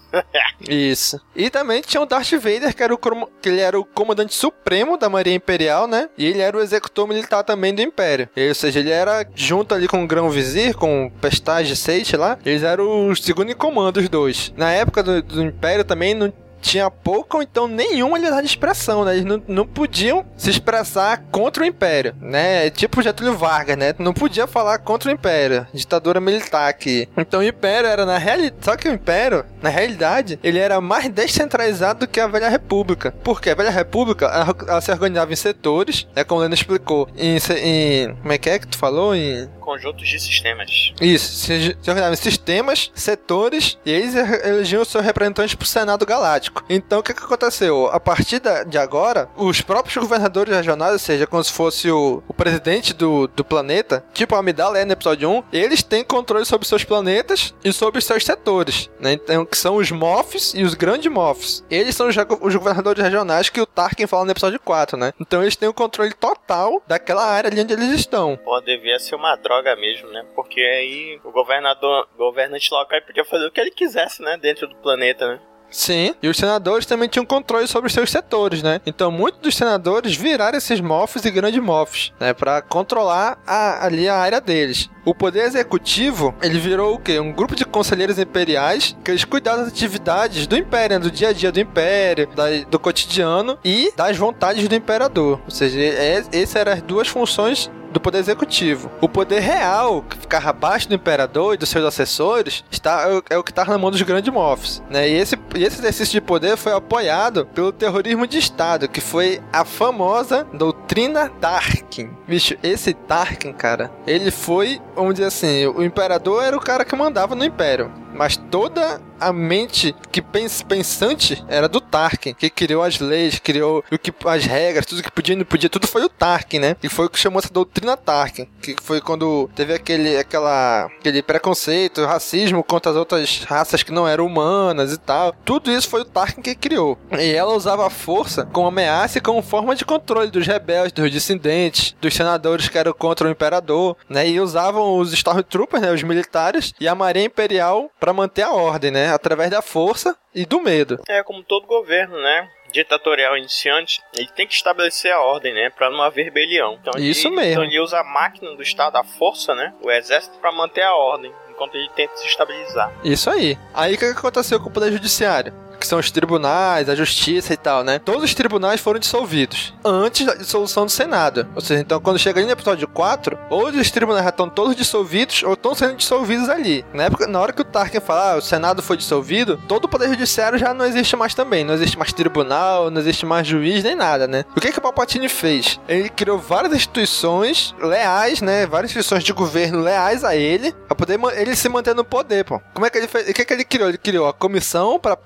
Isso. E também tinha o Darth Vader, que, era o, que ele era o comandante supremo da Marinha Imperial, né? E ele era o executor militar também do Império. E, ou seja, ele era junto ali com o Grão Vizir, com o Pestage Seit lá, eles eram os segundo em comando, os dois. Na época do, do Império também não tinha pouca ou então nenhuma liberdade de expressão, né? Eles não, não podiam se expressar contra o Império, né? É Tipo Getúlio Vargas, né? Não podia falar contra o Império, ditadura militar aqui. Então o Império era na realidade... Só que o Império, na realidade, ele era mais descentralizado do que a Velha República. Porque a Velha República, ela, ela se organizava em setores, né? Como o Leno explicou, em, em... Como é que é que tu falou? Em... Conjuntos de sistemas. Isso, se, se organizava em sistemas, setores, e eles elegiam seus representantes pro Senado Galáctico. Então o que, que aconteceu? A partir de agora, os próprios governadores regionais, ou seja, como se fosse o, o presidente do, do planeta, tipo a Amidala é no episódio 1, eles têm controle sobre seus planetas e sobre seus setores, né? Então, que são os MOFs e os grandes MOFs. Eles são os, os governadores regionais que o Tarkin fala no episódio 4, né? Então eles têm o controle total daquela área ali onde eles estão. Pô, devia ser uma droga mesmo, né? Porque aí o governador, governante local podia fazer o que ele quisesse, né? Dentro do planeta, né? Sim, e os senadores também tinham controle sobre os seus setores, né? Então muitos dos senadores viraram esses mofs e grandes mofs, né? Pra controlar a- ali a área deles. O poder executivo, ele virou o quê? Um grupo de conselheiros imperiais que eles cuidavam das atividades do império, né? do dia a dia do império, da- do cotidiano e das vontades do imperador. Ou seja, é, essas eram as duas funções do poder executivo. O poder real, que ficava abaixo do imperador e dos seus assessores, está, é o- é que está na mão dos grandes mofs. Né? E, esse, esse exercício de poder foi apoiado pelo terrorismo de Estado, que foi a famosa doutrina Tarkin. Bicho, esse Tarkin, cara, ele foi, dizer assim, o imperador era o cara que mandava no império. Mas toda a mente que pens pensante era do Tarkin, que criou as leis, criou o que, as regras, tudo que podia e não podia, tudo foi o Tarkin, né? E foi o que chamou essa doutrina Tarkin, que foi quando teve aquele, aquela, aquele preconceito, racismo contra as outras raças que não eram humanas e tal. Tudo isso foi o Tarkin que criou. E ela usava a força como ameaça e como forma de controle dos rebeldes, dos dissidentes, dos senadores que eram contra o imperador, né? E usavam os Stormtroopers, né? Os militares e a Marinha Imperial para manter a ordem, né? Através da força e do medo. É como todo governo, né? Ditatorial iniciante, ele tem que estabelecer a ordem, né? Pra não haver rebelião. Então, ele- Isso mesmo. Então ele usa a máquina do Estado, a força, né? O exército, pra manter a ordem, enquanto ele tenta se estabilizar. Isso aí. Aí o que que aconteceu com o Poder Judiciário? Que são os tribunais, a justiça e tal, né? Todos os tribunais foram dissolvidos antes da dissolução do Senado. Ou seja, então quando chega ali no episódio 4, ou os tribunais já estão todos dissolvidos ou estão sendo dissolvidos ali. Na, época, na hora que o Tarkin fala, ah, o Senado foi dissolvido, todo o Poder Judiciário já não existe mais também. Não existe mais tribunal, não existe mais juiz, nem nada, né? O que que o Palpatine fez? Ele criou várias instituições leais, né? Várias instituições de governo leais a ele, pra poder ele se manter no poder, pô. Como é que ele fez? O que que ele criou? Ele criou a Comissão para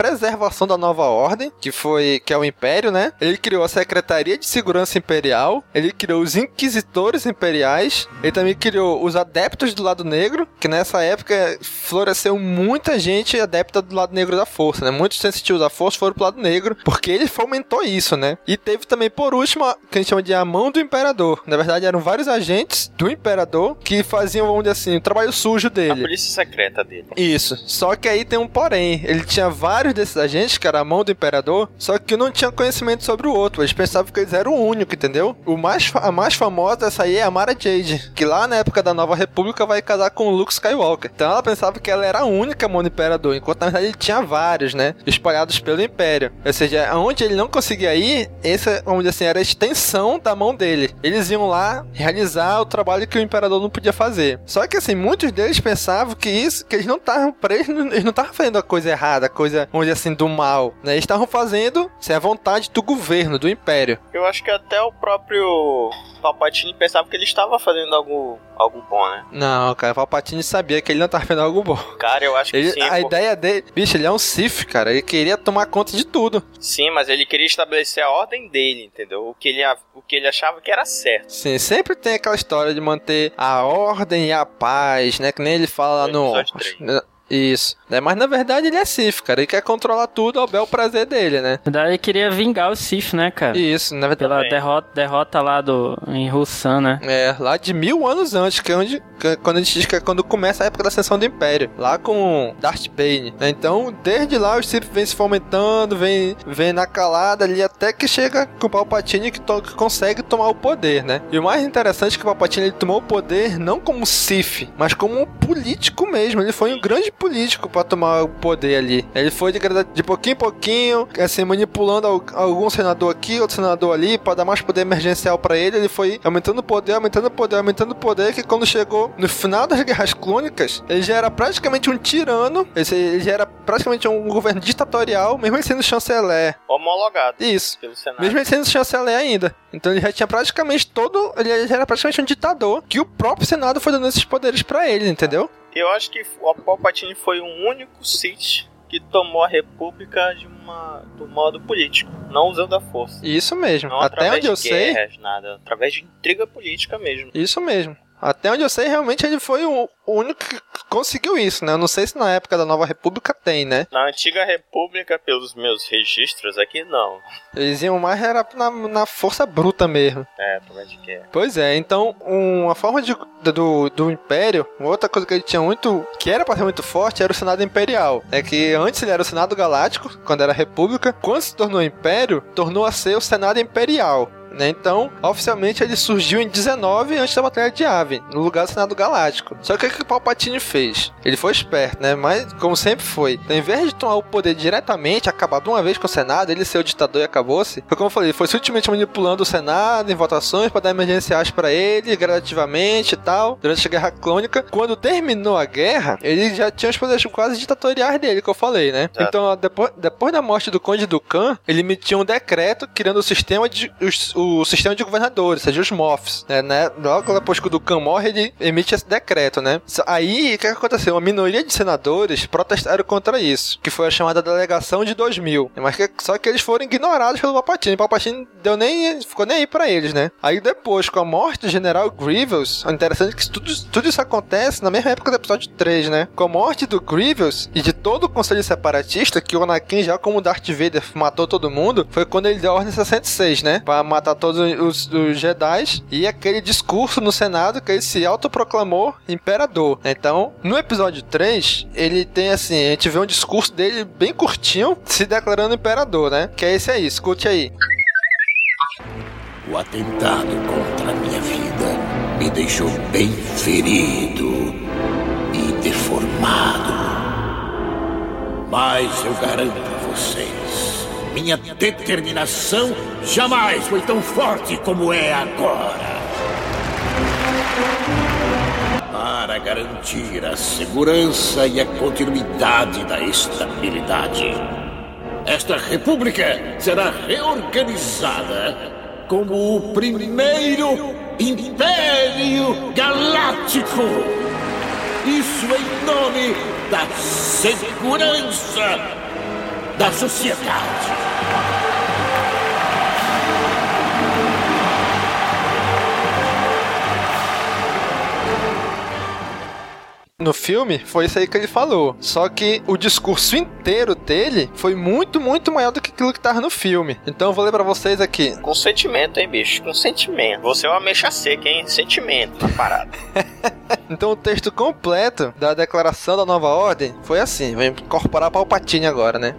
Da Nova Ordem, que foi que é o Império, né? Ele criou a Secretaria de Segurança Imperial, ele criou os Inquisitores Imperiais, ele também criou os Adeptos do Lado Negro, que nessa época floresceu muita gente adepta do lado negro da força, né? Muitos sensitivos da força foram pro lado negro, porque ele fomentou isso, né? E teve também, por último, a- que a gente chama de a mão do imperador. Na verdade, eram vários agentes do imperador que faziam, vamos dizer assim, o trabalho sujo A dele. polícia secreta dele. Isso. Só que aí tem um porém. Ele tinha vários desses gente, que era a mão do imperador, só que não tinha conhecimento sobre o outro. Eles pensavam que eles eram o único, entendeu? O mais, a mais famosa dessa aí é a Mara Jade, que lá na época da Nova República vai casar com o Luke Skywalker. Então ela pensava que ela era a única mão do imperador, enquanto na verdade ele tinha vários, né? Espalhados pelo império. Ou seja, aonde ele não conseguia ir, essa, vamos dizer assim, era a extensão da mão dele. Eles iam lá realizar o trabalho que o imperador não podia fazer. Só que assim, muitos deles pensavam que isso, que eles não estavam presos, eles não estavam fazendo a coisa errada, a coisa, dizer assim, do mal, né? Eles estavam fazendo, se a vontade do governo, do império. Eu acho que até o próprio Palpatine pensava que ele estava fazendo algo, algo bom, né? Não, cara, o Palpatine sabia que ele não estava fazendo algo bom. Cara, eu acho que Ele- sim. a pô. ideia dele, bicho, ele é um Sith, cara. Ele queria tomar conta de tudo. Sim, mas ele queria estabelecer a ordem dele, entendeu? O que ele, o que ele achava que era certo. Sim, sempre tem aquela história de manter a ordem e a paz, né? Que nem ele fala lá No no. Isso. Né? Mas na verdade ele é Sith, cara. Ele quer controlar tudo ao bel prazer dele, né? Na verdade, ele queria vingar o Sith, né, cara? Isso, na verdade. Pela derrota, derrota lá do, em Russan, né? É, lá de mil anos antes, que é onde, que é quando a gente diz que é quando começa a época da ascensão do Império, lá com Darth Bane. né? Então, desde lá, os Sith vem se fomentando, vem, vem na calada ali, até que chega com o Palpatine que, to- que consegue tomar o poder, né? E o mais interessante é que o Palpatine ele tomou o poder não como Sith, mas como um político mesmo. Ele foi um grande político para tomar o poder ali. Ele foi de, de pouquinho em pouquinho, assim, manipulando al- algum senador aqui, outro senador ali, para dar mais poder emergencial para ele. Ele foi aumentando o poder, aumentando o poder, aumentando o poder, que quando chegou no final das Guerras Clônicas, ele já era praticamente um tirano, ele já era praticamente um governo ditatorial, mesmo ele sendo chanceler. Homologado Isso. Mesmo ele sendo chanceler ainda. Então ele já tinha praticamente todo. Ele já era praticamente um ditador. Que o próprio Senado foi dando esses poderes pra ele, entendeu? Eu acho que o Palpatine foi o único Sith que tomou a República de uma, do modo político, não usando a força. Isso mesmo. Não Até através onde eu de sei. guerras, nada. Através de intriga política mesmo. Isso mesmo. Até onde eu sei, realmente ele foi o o único que conseguiu isso, né? Eu não sei se na época da Nova República tem, né? Na antiga República, pelos meus registros aqui, não. Eles iam mais era na, na força bruta mesmo. É, através de guerra. Pois é, então uma forma de, do, do Império, outra coisa que ele tinha muito, que era pra ser muito forte, era o Senado Imperial. É que antes ele era o Senado Galáctico, quando era República, quando se tornou Império, tornou a ser o Senado Imperial. Né? Então, oficialmente ele surgiu em 19 antes da Batalha de Yavin, no lugar do Senado Galáctico. Só que o que o Palpatine fez? Ele foi esperto, né? Mas, como sempre foi, então, ao invés de tomar o poder diretamente, acabar de uma vez com o Senado, ele ser o ditador e acabou-se, foi como eu falei, foi sutilmente manipulando o Senado em votações para dar emergenciais para ele, gradativamente e tal, durante a Guerra Clônica. Quando terminou a guerra, ele já tinha os poderes quase ditatoriais dele, que eu falei, né? Então, depois, depois da morte do Conde Dukan, ele emitiu um decreto criando o sistema de, os- o, sistema de governadores, ou seja, os MOFs. Né? né? Logo depois que o Dukan morre, ele emite esse decreto, né? Aí, o que, aconteceu? Uma minoria de senadores protestaram contra isso, que foi a chamada delegação de 2000. Mas que, só que eles foram ignorados pelo Palpatine. O Palpatine deu nem, ficou nem aí pra eles, né? Aí depois, com a morte do General Grievous, é interessante que tudo, tudo isso acontece na mesma época do episódio 3, né? Com a morte do Grievous e de todo o conselho separatista, que o Anakin, já como Darth Vader, matou todo mundo, foi quando ele deu a Ordem 66, né? Pra matar todos os, os Jedi e aquele discurso no Senado que ele se autoproclamou imperador. Então, no episódio 3, ele tem assim, a gente vê um discurso dele bem curtinho, se declarando imperador, né? Que é esse aí, escute aí. O atentado contra a minha vida me deixou bem ferido e deformado. Mas eu garanto a vocês, minha determinação jamais foi tão forte como é agora. Para garantir a segurança e a continuidade da estabilidade. Esta república será reorganizada como o primeiro Império Galáctico. Isso em nome da segurança da sociedade. No filme, foi isso aí que ele falou. Só que o discurso inteiro dele foi muito, muito maior do que aquilo que tava no filme. Então eu vou ler pra vocês aqui. Com sentimento, hein, bicho? Com sentimento. Você é uma mecha seca, hein? Sentimento na parada. Então o texto completo da declaração da nova ordem foi assim. Vou incorporar Palpatine agora, né?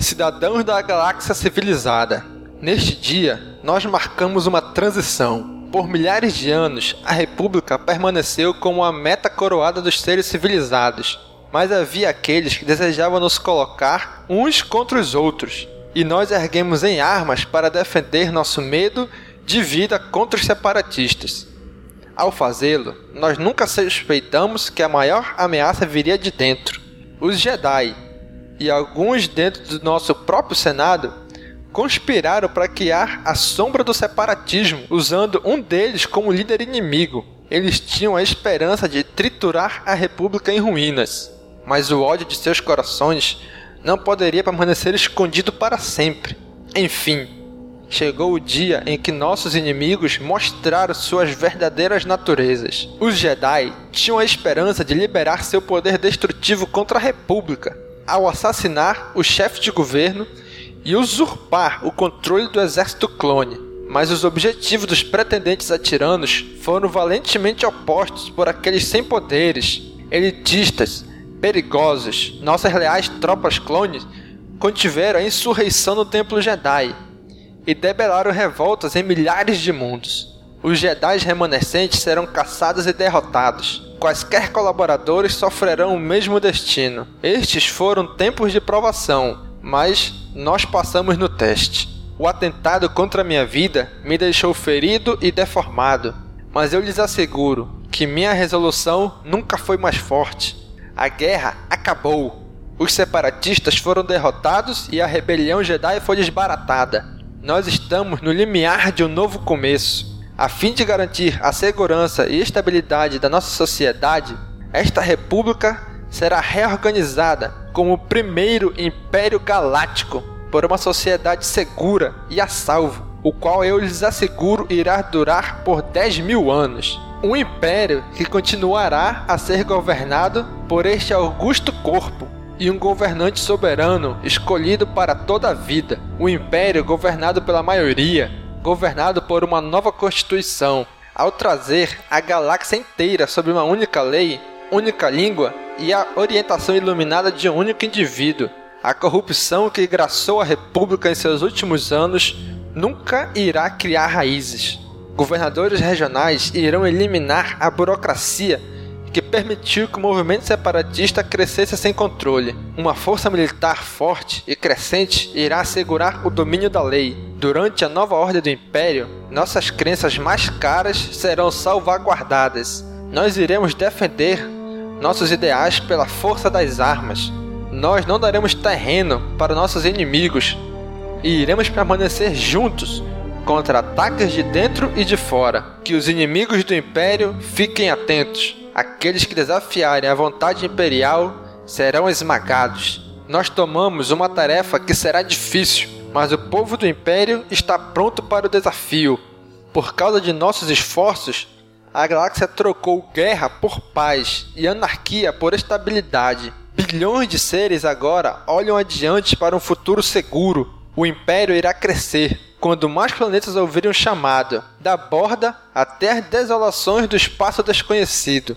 Cidadãos da galáxia civilizada. Neste dia, nós marcamos uma transição. Por milhares de anos, a República permaneceu como a meta coroada dos seres civilizados, mas havia aqueles que desejavam nos colocar uns contra os outros, e nós erguemos em armas para defender nosso medo de vida contra os separatistas. Ao fazê-lo, nós nunca suspeitamos que a maior ameaça viria de dentro. Os Jedi, e alguns dentro do nosso próprio Senado, conspiraram para criar a sombra do separatismo, usando um deles como líder inimigo. Eles tinham a esperança de triturar a República em ruínas, mas o ódio de seus corações não poderia permanecer escondido para sempre. Enfim, chegou o dia em que nossos inimigos mostraram suas verdadeiras naturezas. Os Jedi tinham a esperança de liberar seu poder destrutivo contra a República ao assassinar o chefe de governo e usurpar o controle do exército clone. Mas os objetivos dos pretendentes a tiranos foram valentemente opostos por aqueles sem poderes, elitistas, perigosos. Nossas leais tropas clones contiveram a insurreição no Templo Jedi e debelaram revoltas em milhares de mundos. Os Jedi remanescentes serão caçados e derrotados. Quaisquer colaboradores sofrerão o mesmo destino. Estes foram tempos de provação, mas nós passamos no teste. O atentado contra minha vida me deixou ferido e deformado, mas eu lhes asseguro que minha resolução nunca foi mais forte. A guerra acabou. Os separatistas foram derrotados e a rebelião Jedi foi desbaratada. Nós estamos no limiar de um novo começo. A fim de garantir a segurança e estabilidade da nossa sociedade, esta república será reorganizada como o primeiro Império Galáctico por uma sociedade segura e a salvo, o qual eu lhes asseguro irá durar por 10 mil anos. Um império que continuará a ser governado por este augusto corpo e um governante soberano escolhido para toda a vida. Um império governado pela maioria, governado por uma nova constituição. Ao trazer a galáxia inteira sob uma única lei, única língua e a orientação iluminada de um único indivíduo. A corrupção que graçou a República em seus últimos anos nunca irá criar raízes. Governadores regionais irão eliminar a burocracia que permitiu que o movimento separatista crescesse sem controle. Uma força militar forte e crescente irá assegurar o domínio da lei. Durante a nova ordem do Império, nossas crenças mais caras serão salvaguardadas. Nós iremos defender nossos ideais pela força das armas. Nós não daremos terreno para nossos inimigos e iremos permanecer juntos contra ataques de dentro e de fora. Que os inimigos do Império fiquem atentos. Aqueles que desafiarem a vontade imperial serão esmagados. Nós tomamos uma tarefa que será difícil, mas o povo do Império está pronto para o desafio. Por causa de nossos esforços, a galáxia trocou guerra por paz e anarquia por estabilidade. Bilhões de seres agora olham adiante para um futuro seguro. O Império irá crescer quando mais planetas ouvirem o chamado, da borda até as desolações do espaço desconhecido.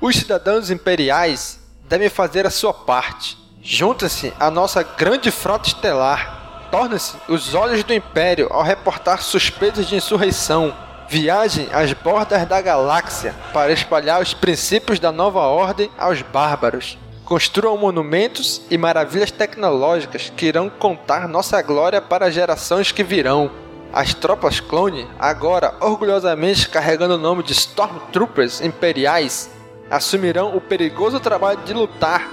Os cidadãos imperiais devem fazer a sua parte. Junta-se à nossa grande frota estelar. Torna-se os olhos do Império ao reportar suspeitos de insurreição Viajem às bordas da galáxia para espalhar os princípios da nova ordem aos bárbaros. Construam monumentos e maravilhas tecnológicas que irão contar nossa glória para gerações que virão. As tropas clone, agora orgulhosamente carregando o nome de Stormtroopers imperiais, assumirão o perigoso trabalho de lutar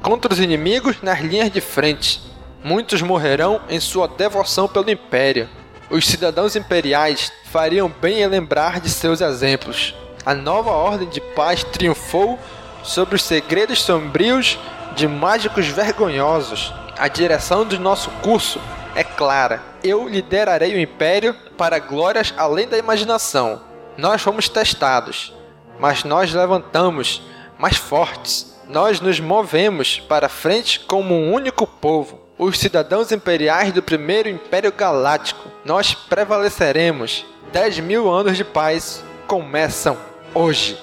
contra os inimigos nas linhas de frente. Muitos morrerão em sua devoção pelo Império. Os cidadãos imperiais fariam bem em lembrar de seus exemplos. A nova ordem de paz triunfou sobre os segredos sombrios de mágicos vergonhosos. A direção do nosso curso é clara. Eu liderarei o império para glórias além da imaginação. Nós fomos testados, mas nós levantamos mais fortes. Nós nos movemos para frente como um único povo os cidadãos imperiais do primeiro Império Galáctico. Nós prevaleceremos. 10 mil anos de paz começam hoje.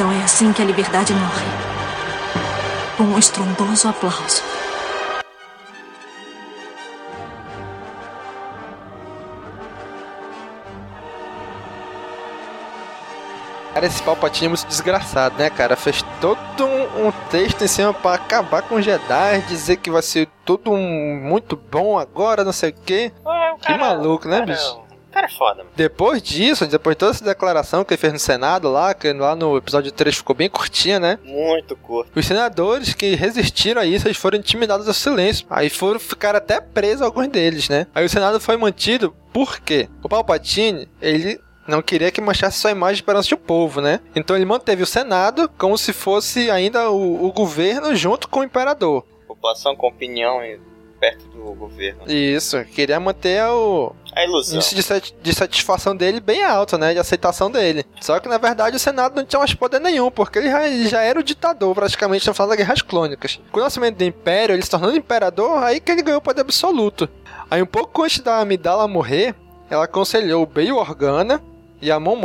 Então é assim que a liberdade morre. Com um estrondoso aplauso. Cara, esse Palpatine é muito desgraçado, né, cara? Fez todo um, um texto em cima pra acabar com o Jedi, dizer que vai ser tudo um, muito bom agora, não sei o quê. Ué, o Que maluco, né, cara, bicho? Cara é foda, mano. Depois disso, depois de toda essa declaração que ele fez no Senado lá, que lá no episódio 3 ficou bem curtinha, né? Muito curto. Os senadores que resistiram a isso, eles foram intimidados ao silêncio. Aí foram ficar até presos alguns deles, né? Aí o Senado foi mantido por quê? O Palpatine, ele não queria que manchasse sua imagem perante o povo, né? Então ele manteve o Senado como se fosse ainda o, o governo junto com o imperador. População com opinião e perto do governo. Isso, queria manter o A ilusão. índice de, sat- de satisfação dele bem alto, né? De aceitação dele. Só que na verdade o Senado não tinha mais poder nenhum, porque ele já, ele já era o ditador praticamente no final das Guerras Clônicas. Com o nascimento do Império, ele se tornando imperador, aí que ele ganhou o poder absoluto. Aí um pouco antes da Amidala morrer, ela aconselhou o Bail Organa e a Mon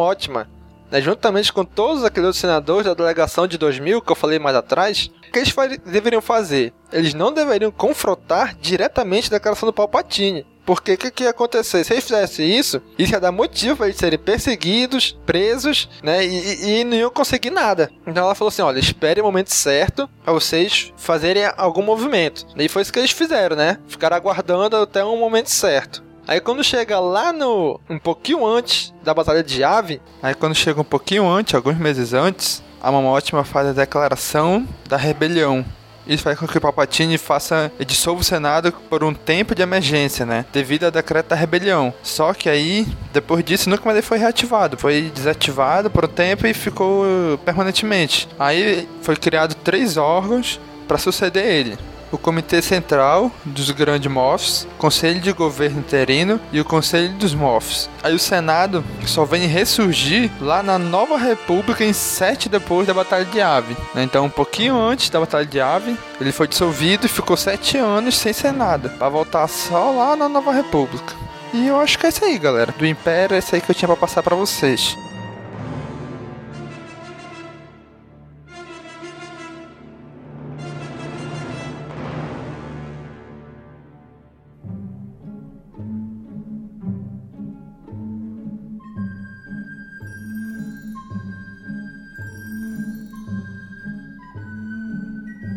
né, juntamente com todos aqueles outros senadores da delegação de 2000 que eu falei mais atrás, que eles deveriam fazer? Eles não deveriam confrontar diretamente a declaração do Palpatine. Porque o que, que ia acontecer? Se eles fizessem isso, isso ia dar motivo para eles serem perseguidos, presos, né? E, e- e não iam conseguir nada. Então ela falou assim: olha, espere o momento certo para vocês fazerem algum movimento. E foi isso que eles fizeram, né? Ficaram aguardando até um momento certo. Aí quando chega lá no. um pouquinho antes da Batalha de Ave, Aí quando chega um pouquinho antes, alguns meses antes, a Mamótima faz a declaração da rebelião. Isso faz com que o Palpatine faça e dissolva o Senado por um tempo de emergência, né? Devido ao decreto da rebelião. Só que aí, depois disso, nunca mais ele foi reativado. Foi desativado por um tempo e ficou permanentemente. Aí foi criado três órgãos para suceder ele. O Comitê Central dos Grandes Moffs, Conselho de Governo Interino e o Conselho dos Moffs. Aí o Senado só vem ressurgir lá na Nova República em 7 depois da Batalha de Ave. né? Então, um pouquinho antes da Batalha de Ave, ele foi dissolvido e ficou 7 anos sem Senado, para voltar só lá na Nova República. E eu acho que é isso aí, galera. Do Império é isso aí que eu tinha para passar para vocês.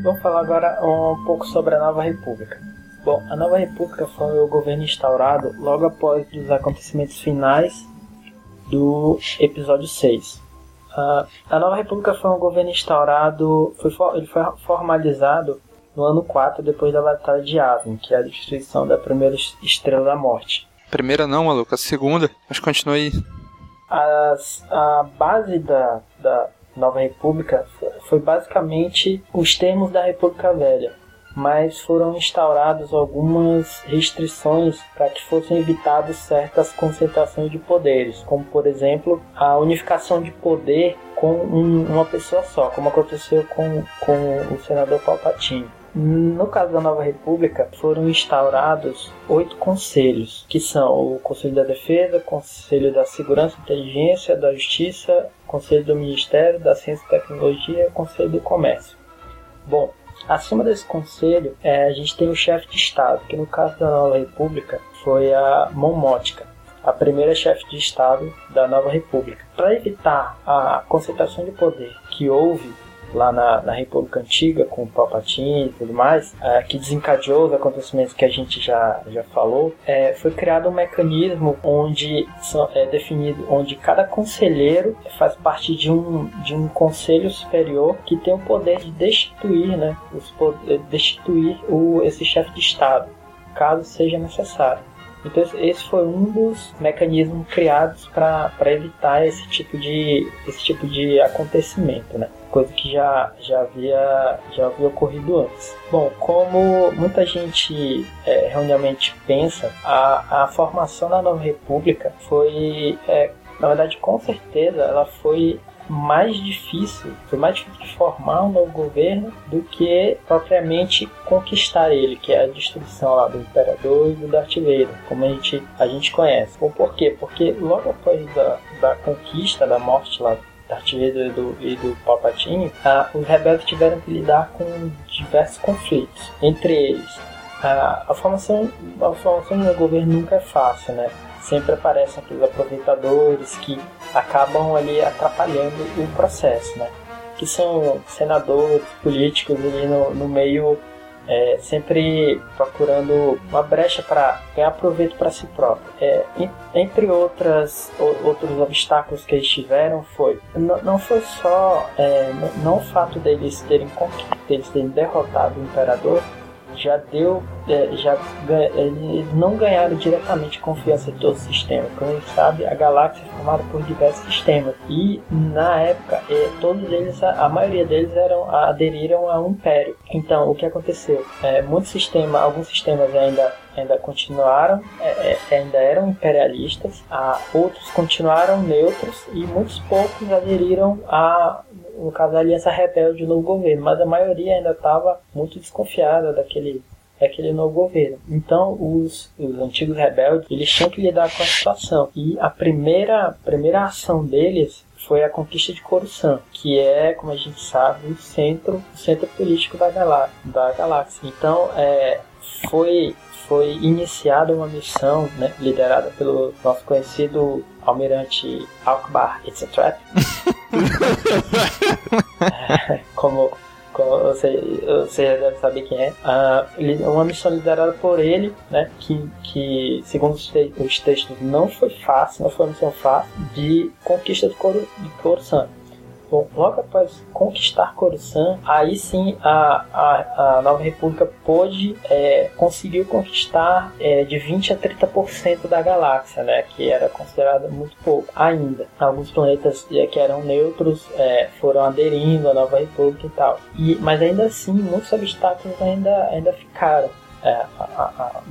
Vamos falar agora um pouco sobre a Nova República. Bom, a Nova República foi o governo instaurado logo após os acontecimentos finais do episódio 6. Ah, a Nova República foi um governo instaurado, foi, ele foi formalizado no ano 4 depois da Batalha de Yavin, que é a destruição da primeira es- Estrela da Morte. Primeira não, maluco, a segunda. Mas continua aí. As- a base da, da Nova República fo- foi basicamente os termos da República Velha, mas foram instauradas algumas restrições para que fossem evitadas certas concentrações de poderes, como por exemplo a unificação de poder com um- uma pessoa só, como aconteceu com, com o senador Palpatine. No caso da Nova República, foram instaurados oito conselhos, que são o Conselho da Defesa, Conselho da Segurança e Inteligência, da Justiça, Conselho do Ministério, da Ciência e Tecnologia e Conselho do Comércio. Bom, acima desse conselho, eh, a gente tem o chefe de Estado, que no caso da Nova República foi a Momótica, a primeira chefe de Estado da Nova República. Para evitar a concentração de poder que houve lá na, na República Antiga, com o Palpatine e tudo mais, eh, que desencadeou os acontecimentos que a gente já, já falou, eh, foi criado um mecanismo onde é definido, onde cada conselheiro faz parte de um, de um conselho superior que tem o poder de destituir, né, os, destituir o, esse chefe de Estado, caso seja necessário. Então esse- foi um dos mecanismos criados para evitar esse tipo de esse tipo de acontecimento, né? Coisa que já, já havia já havia ocorrido antes. Bom, como muita gente é, erroneamente pensa, a, a formação da Nova República foi é, na verdade com certeza ela foi mais difícil, foi mais difícil de formar um novo governo do que propriamente conquistar ele, que é a destruição lá do imperador e do Darth como a gente, a gente conhece. Ou por quê? Porque logo após da, da conquista, da morte lá Darth Vader e do, e do Palpatine, os rebeldes tiveram que lidar com diversos conflitos. Entre eles, a, formação, a formação do governo nunca é fácil, né? Sempre aparecem aqueles aproveitadores que acabam ali atrapalhando o processo, né? Que são senadores, políticos ali no, no meio é, sempre procurando uma brecha para ganhar proveito para si próprio. É, entre outras, outros obstáculos que eles tiveram foi não, foi só é, não, não, o fato deles terem, deles terem derrotado o imperador, já deu, é, já eles não ganharam diretamente confiança de todo o sistema. Como a gente sabe, a galáxia é formada por diversos sistemas e na época é, todos eles, a maioria deles eram aderiram um império. Então, o que aconteceu? É, muitos sistemas, alguns sistemas ainda ainda continuaram, é, é, ainda eram imperialistas, a, outros continuaram neutros e muitos poucos aderiram a no caso a aliança rebelde do novo governo, mas a maioria ainda estava muito desconfiada daquele daquele novo governo. Então, os, os antigos rebeldes, eles tinham que lidar com a situação. E a primeira, primeira ação deles foi a conquista de Coruscant, que é, como a gente sabe, o centro, o centro político da, galá da galáxia. Então, é, foi foi iniciada uma missão né, liderada pelo nosso conhecido almirante Alkbar It's a Trap. como, você, você deve saber quem é. Uh, uma missão liderada por ele, né, que, que segundo os, te os textos não foi fácil, não foi uma missão fácil, de conquista de, Cor de Coruscant. Bom, logo após conquistar Coruscant, aí sim a, a, a Nova República pôde, é, conseguiu conquistar é, de 20 a 30% da galáxia, né, que era considerado muito pouco ainda. Alguns planetas é, que eram neutros é, foram aderindo à Nova República e tal. E, mas ainda assim, muitos obstáculos ainda, ainda ficaram. É, a, a,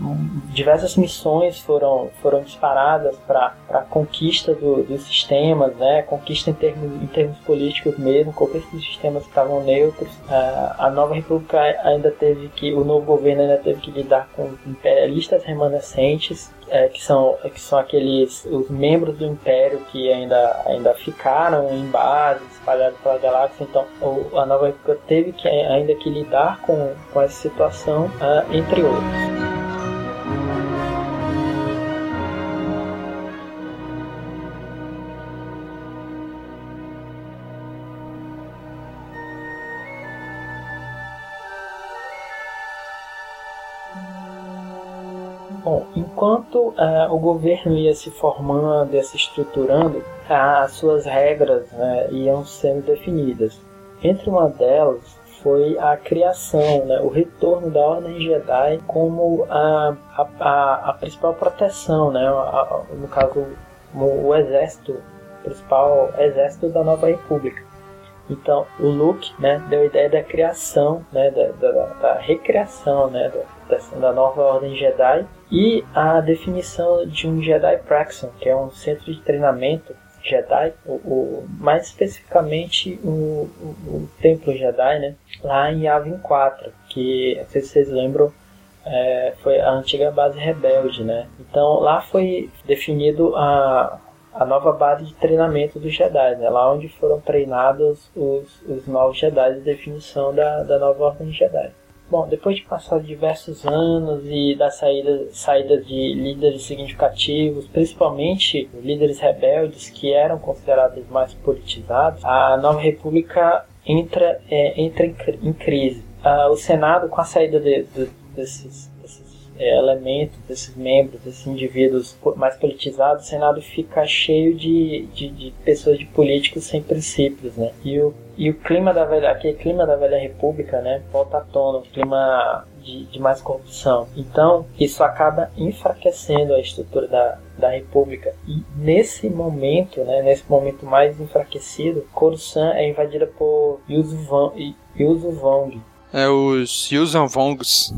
diversas missões foram, foram disparadas para a conquista do, dos sistemas, né? conquista em termos, em termos políticos mesmo, conquista dos sistemas que estavam neutros. É, a nova república ainda teve que, o novo governo ainda teve que lidar com imperialistas remanescentes é, que são que são aqueles os membros do império que ainda ainda ficaram em bases espalhados pela galáxia. Então o, a nova época teve que ainda que lidar com, com essa situação uh, entre outros Enquanto uh, o governo ia se formando, ia se estruturando, as suas regras né, iam sendo definidas. Entre uma delas foi a criação, né, o retorno da Ordem Jedi como a, a, a principal proteção, né, a, no caso o, o exército, principal exército da Nova República. Então, o Luke né, deu a ideia da criação, né, da, da, da recriação né, da, da nova Ordem Jedi e a definição de um Jedi Praxon, que é um centro de treinamento Jedi, o, o mais especificamente o, o, o, Templo Jedi, né, lá em Yavin 4, que, se vocês lembram, é, foi a antiga base rebelde, né? Então lá foi definido a, a nova base de treinamento dos Jedi, né? lá onde foram treinados os, os novos Jedi de definição da, da nova Ordem Jedi. Bom, depois de passar diversos anos e da saída, saída de líderes significativos, principalmente líderes rebeldes que eram considerados mais politizados, a Nova República entra, é, entra em, em crise. Ah, o Senado, com a saída de, de, desses é, elementos, desses membros, desses indivíduos mais politizados, o Senado fica cheio de, de, de, pessoas, de políticos sem princípios, né? E o, e o clima da velha, aquele clima da velha república, né, volta à tona, o clima de, de mais corrupção. Então, isso acaba enfraquecendo a estrutura da, da república. E nesse momento, né, nesse momento mais enfraquecido, Coruscant é invadida por Yuzu Vong. É os Yuuzhan Vongs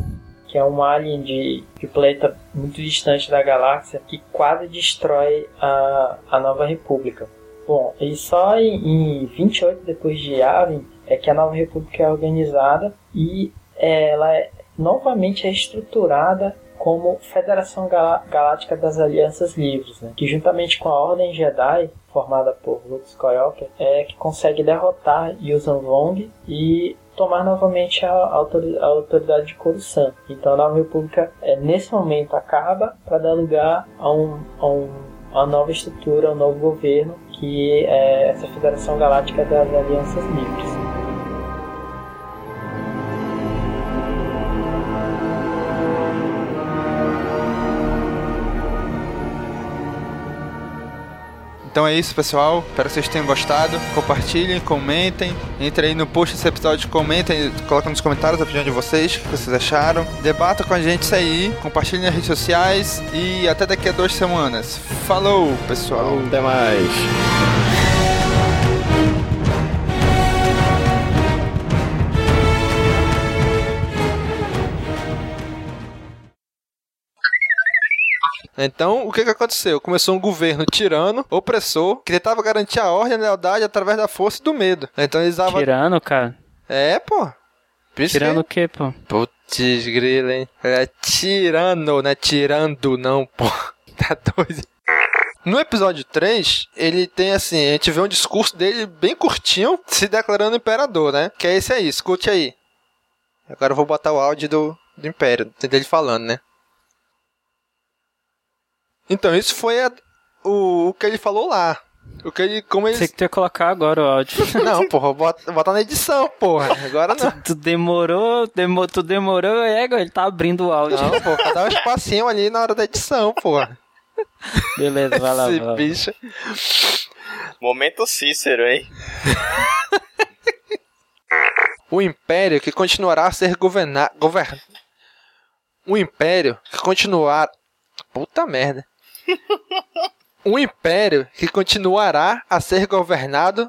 que é um alien de, de planeta muito distante da galáxia que quase destrói a, a Nova República. Bom, e só em, em 28 depois de Yavin é que a Nova República é organizada e ela é novamente reestruturada como Federação Galá Galáctica das Alianças Livres, né? que juntamente com a Ordem Jedi, formada por Luke Skywalker, é que consegue derrotar Yuuzhan Vong e tomar novamente a, a autoridade de Coruscant. Então a Nova República, é, nesse momento, acaba para dar lugar a, um, a um, uma nova estrutura, um novo governo, que é essa Federação Galáctica das Alianças Livres. Então é isso, pessoal. Espero que vocês tenham gostado. Compartilhem, comentem. Entre aí no post desse episódio, comentem, coloquem nos comentários a opinião de vocês, o que vocês acharam. Debata com a gente isso aí. Compartilhem nas redes sociais. E até daqui a duas semanas. Falou, pessoal. Até mais. Então, o que que aconteceu? Começou um governo tirano, opressor, que tentava garantir a ordem e a lealdade através da força e do medo. Então eles davam... Tirano, cara? É, pô. Tirando o que, pô? Putz, grila, hein? É tirano, não é tirando, não, pô. Tá doido. No episódio 3, ele tem assim, a gente vê um discurso dele bem curtinho, se declarando imperador, né? Que é esse aí, escute aí. Agora eu vou botar o áudio do, do Império, dele falando, né? Então, isso foi a, o, o que ele falou lá. O que ele, como ele... Você que tem que colocar agora o áudio. Não, porra, bota, bota na edição, porra. Agora não. Tu, tu demorou, demo, tu demorou, é, ele tá abrindo o áudio. Não, pô, pra dar um espacinho ali na hora da edição, porra. Beleza, vai lá, Esse vai lá. bicho. Momento Cícero, hein? O império que continuará a ser governado. Govern... O império que continuar. Puta merda. Um império que continuará a ser governado